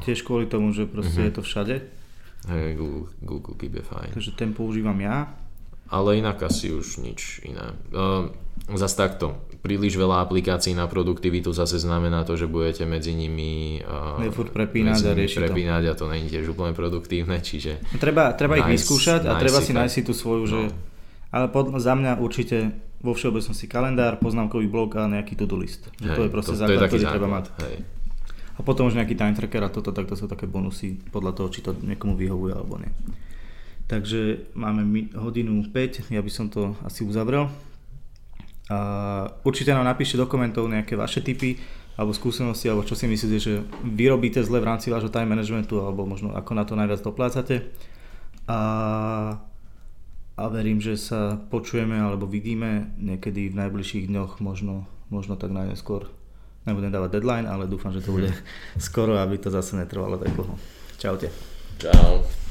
tiež kvôli tomu, že proste Mhm. je to všade, hej, Google, Google Keep je fajn. takže ten používam ja. Ale inak asi už nič iné. Uh, zase takto, príliš veľa aplikácií na produktivitu zase znamená to, že budete medzi nimi uh, furt prepínať medzi a nimi to. prepínať a to není tiež úplne produktívne, čiže Treba, treba ich Nájsť- vyskúšať a treba si nájsť si tú svoju, že... No. Ale pod, za mňa určite vo všeobecnosti kalendár, poznámkový blok a nejaký to-do list. Že to je proste to, to je základ, ktorý treba mať. základ. Hej. A potom už nejaký time tracker a toto, tak to sú také bonusy podľa toho, či to niekomu vyhovuje alebo nie. Takže máme hodinu 5, ja by som to asi uzavrel. A určite nám napíšte do komentov nejaké vaše tipy alebo skúsenosti, alebo čo si myslíte, že vy robíte zle v rámci vášho time managementu, alebo možno ako na to najviac doplácate. A, a verím, že sa počujeme alebo vidíme niekedy v najbližších dňoch, možno, možno tak najskôr. Nebudem dávať deadline, ale dúfam, že to bude skoro, aby to zase netrvalo tak dlho. Čaute. Čau.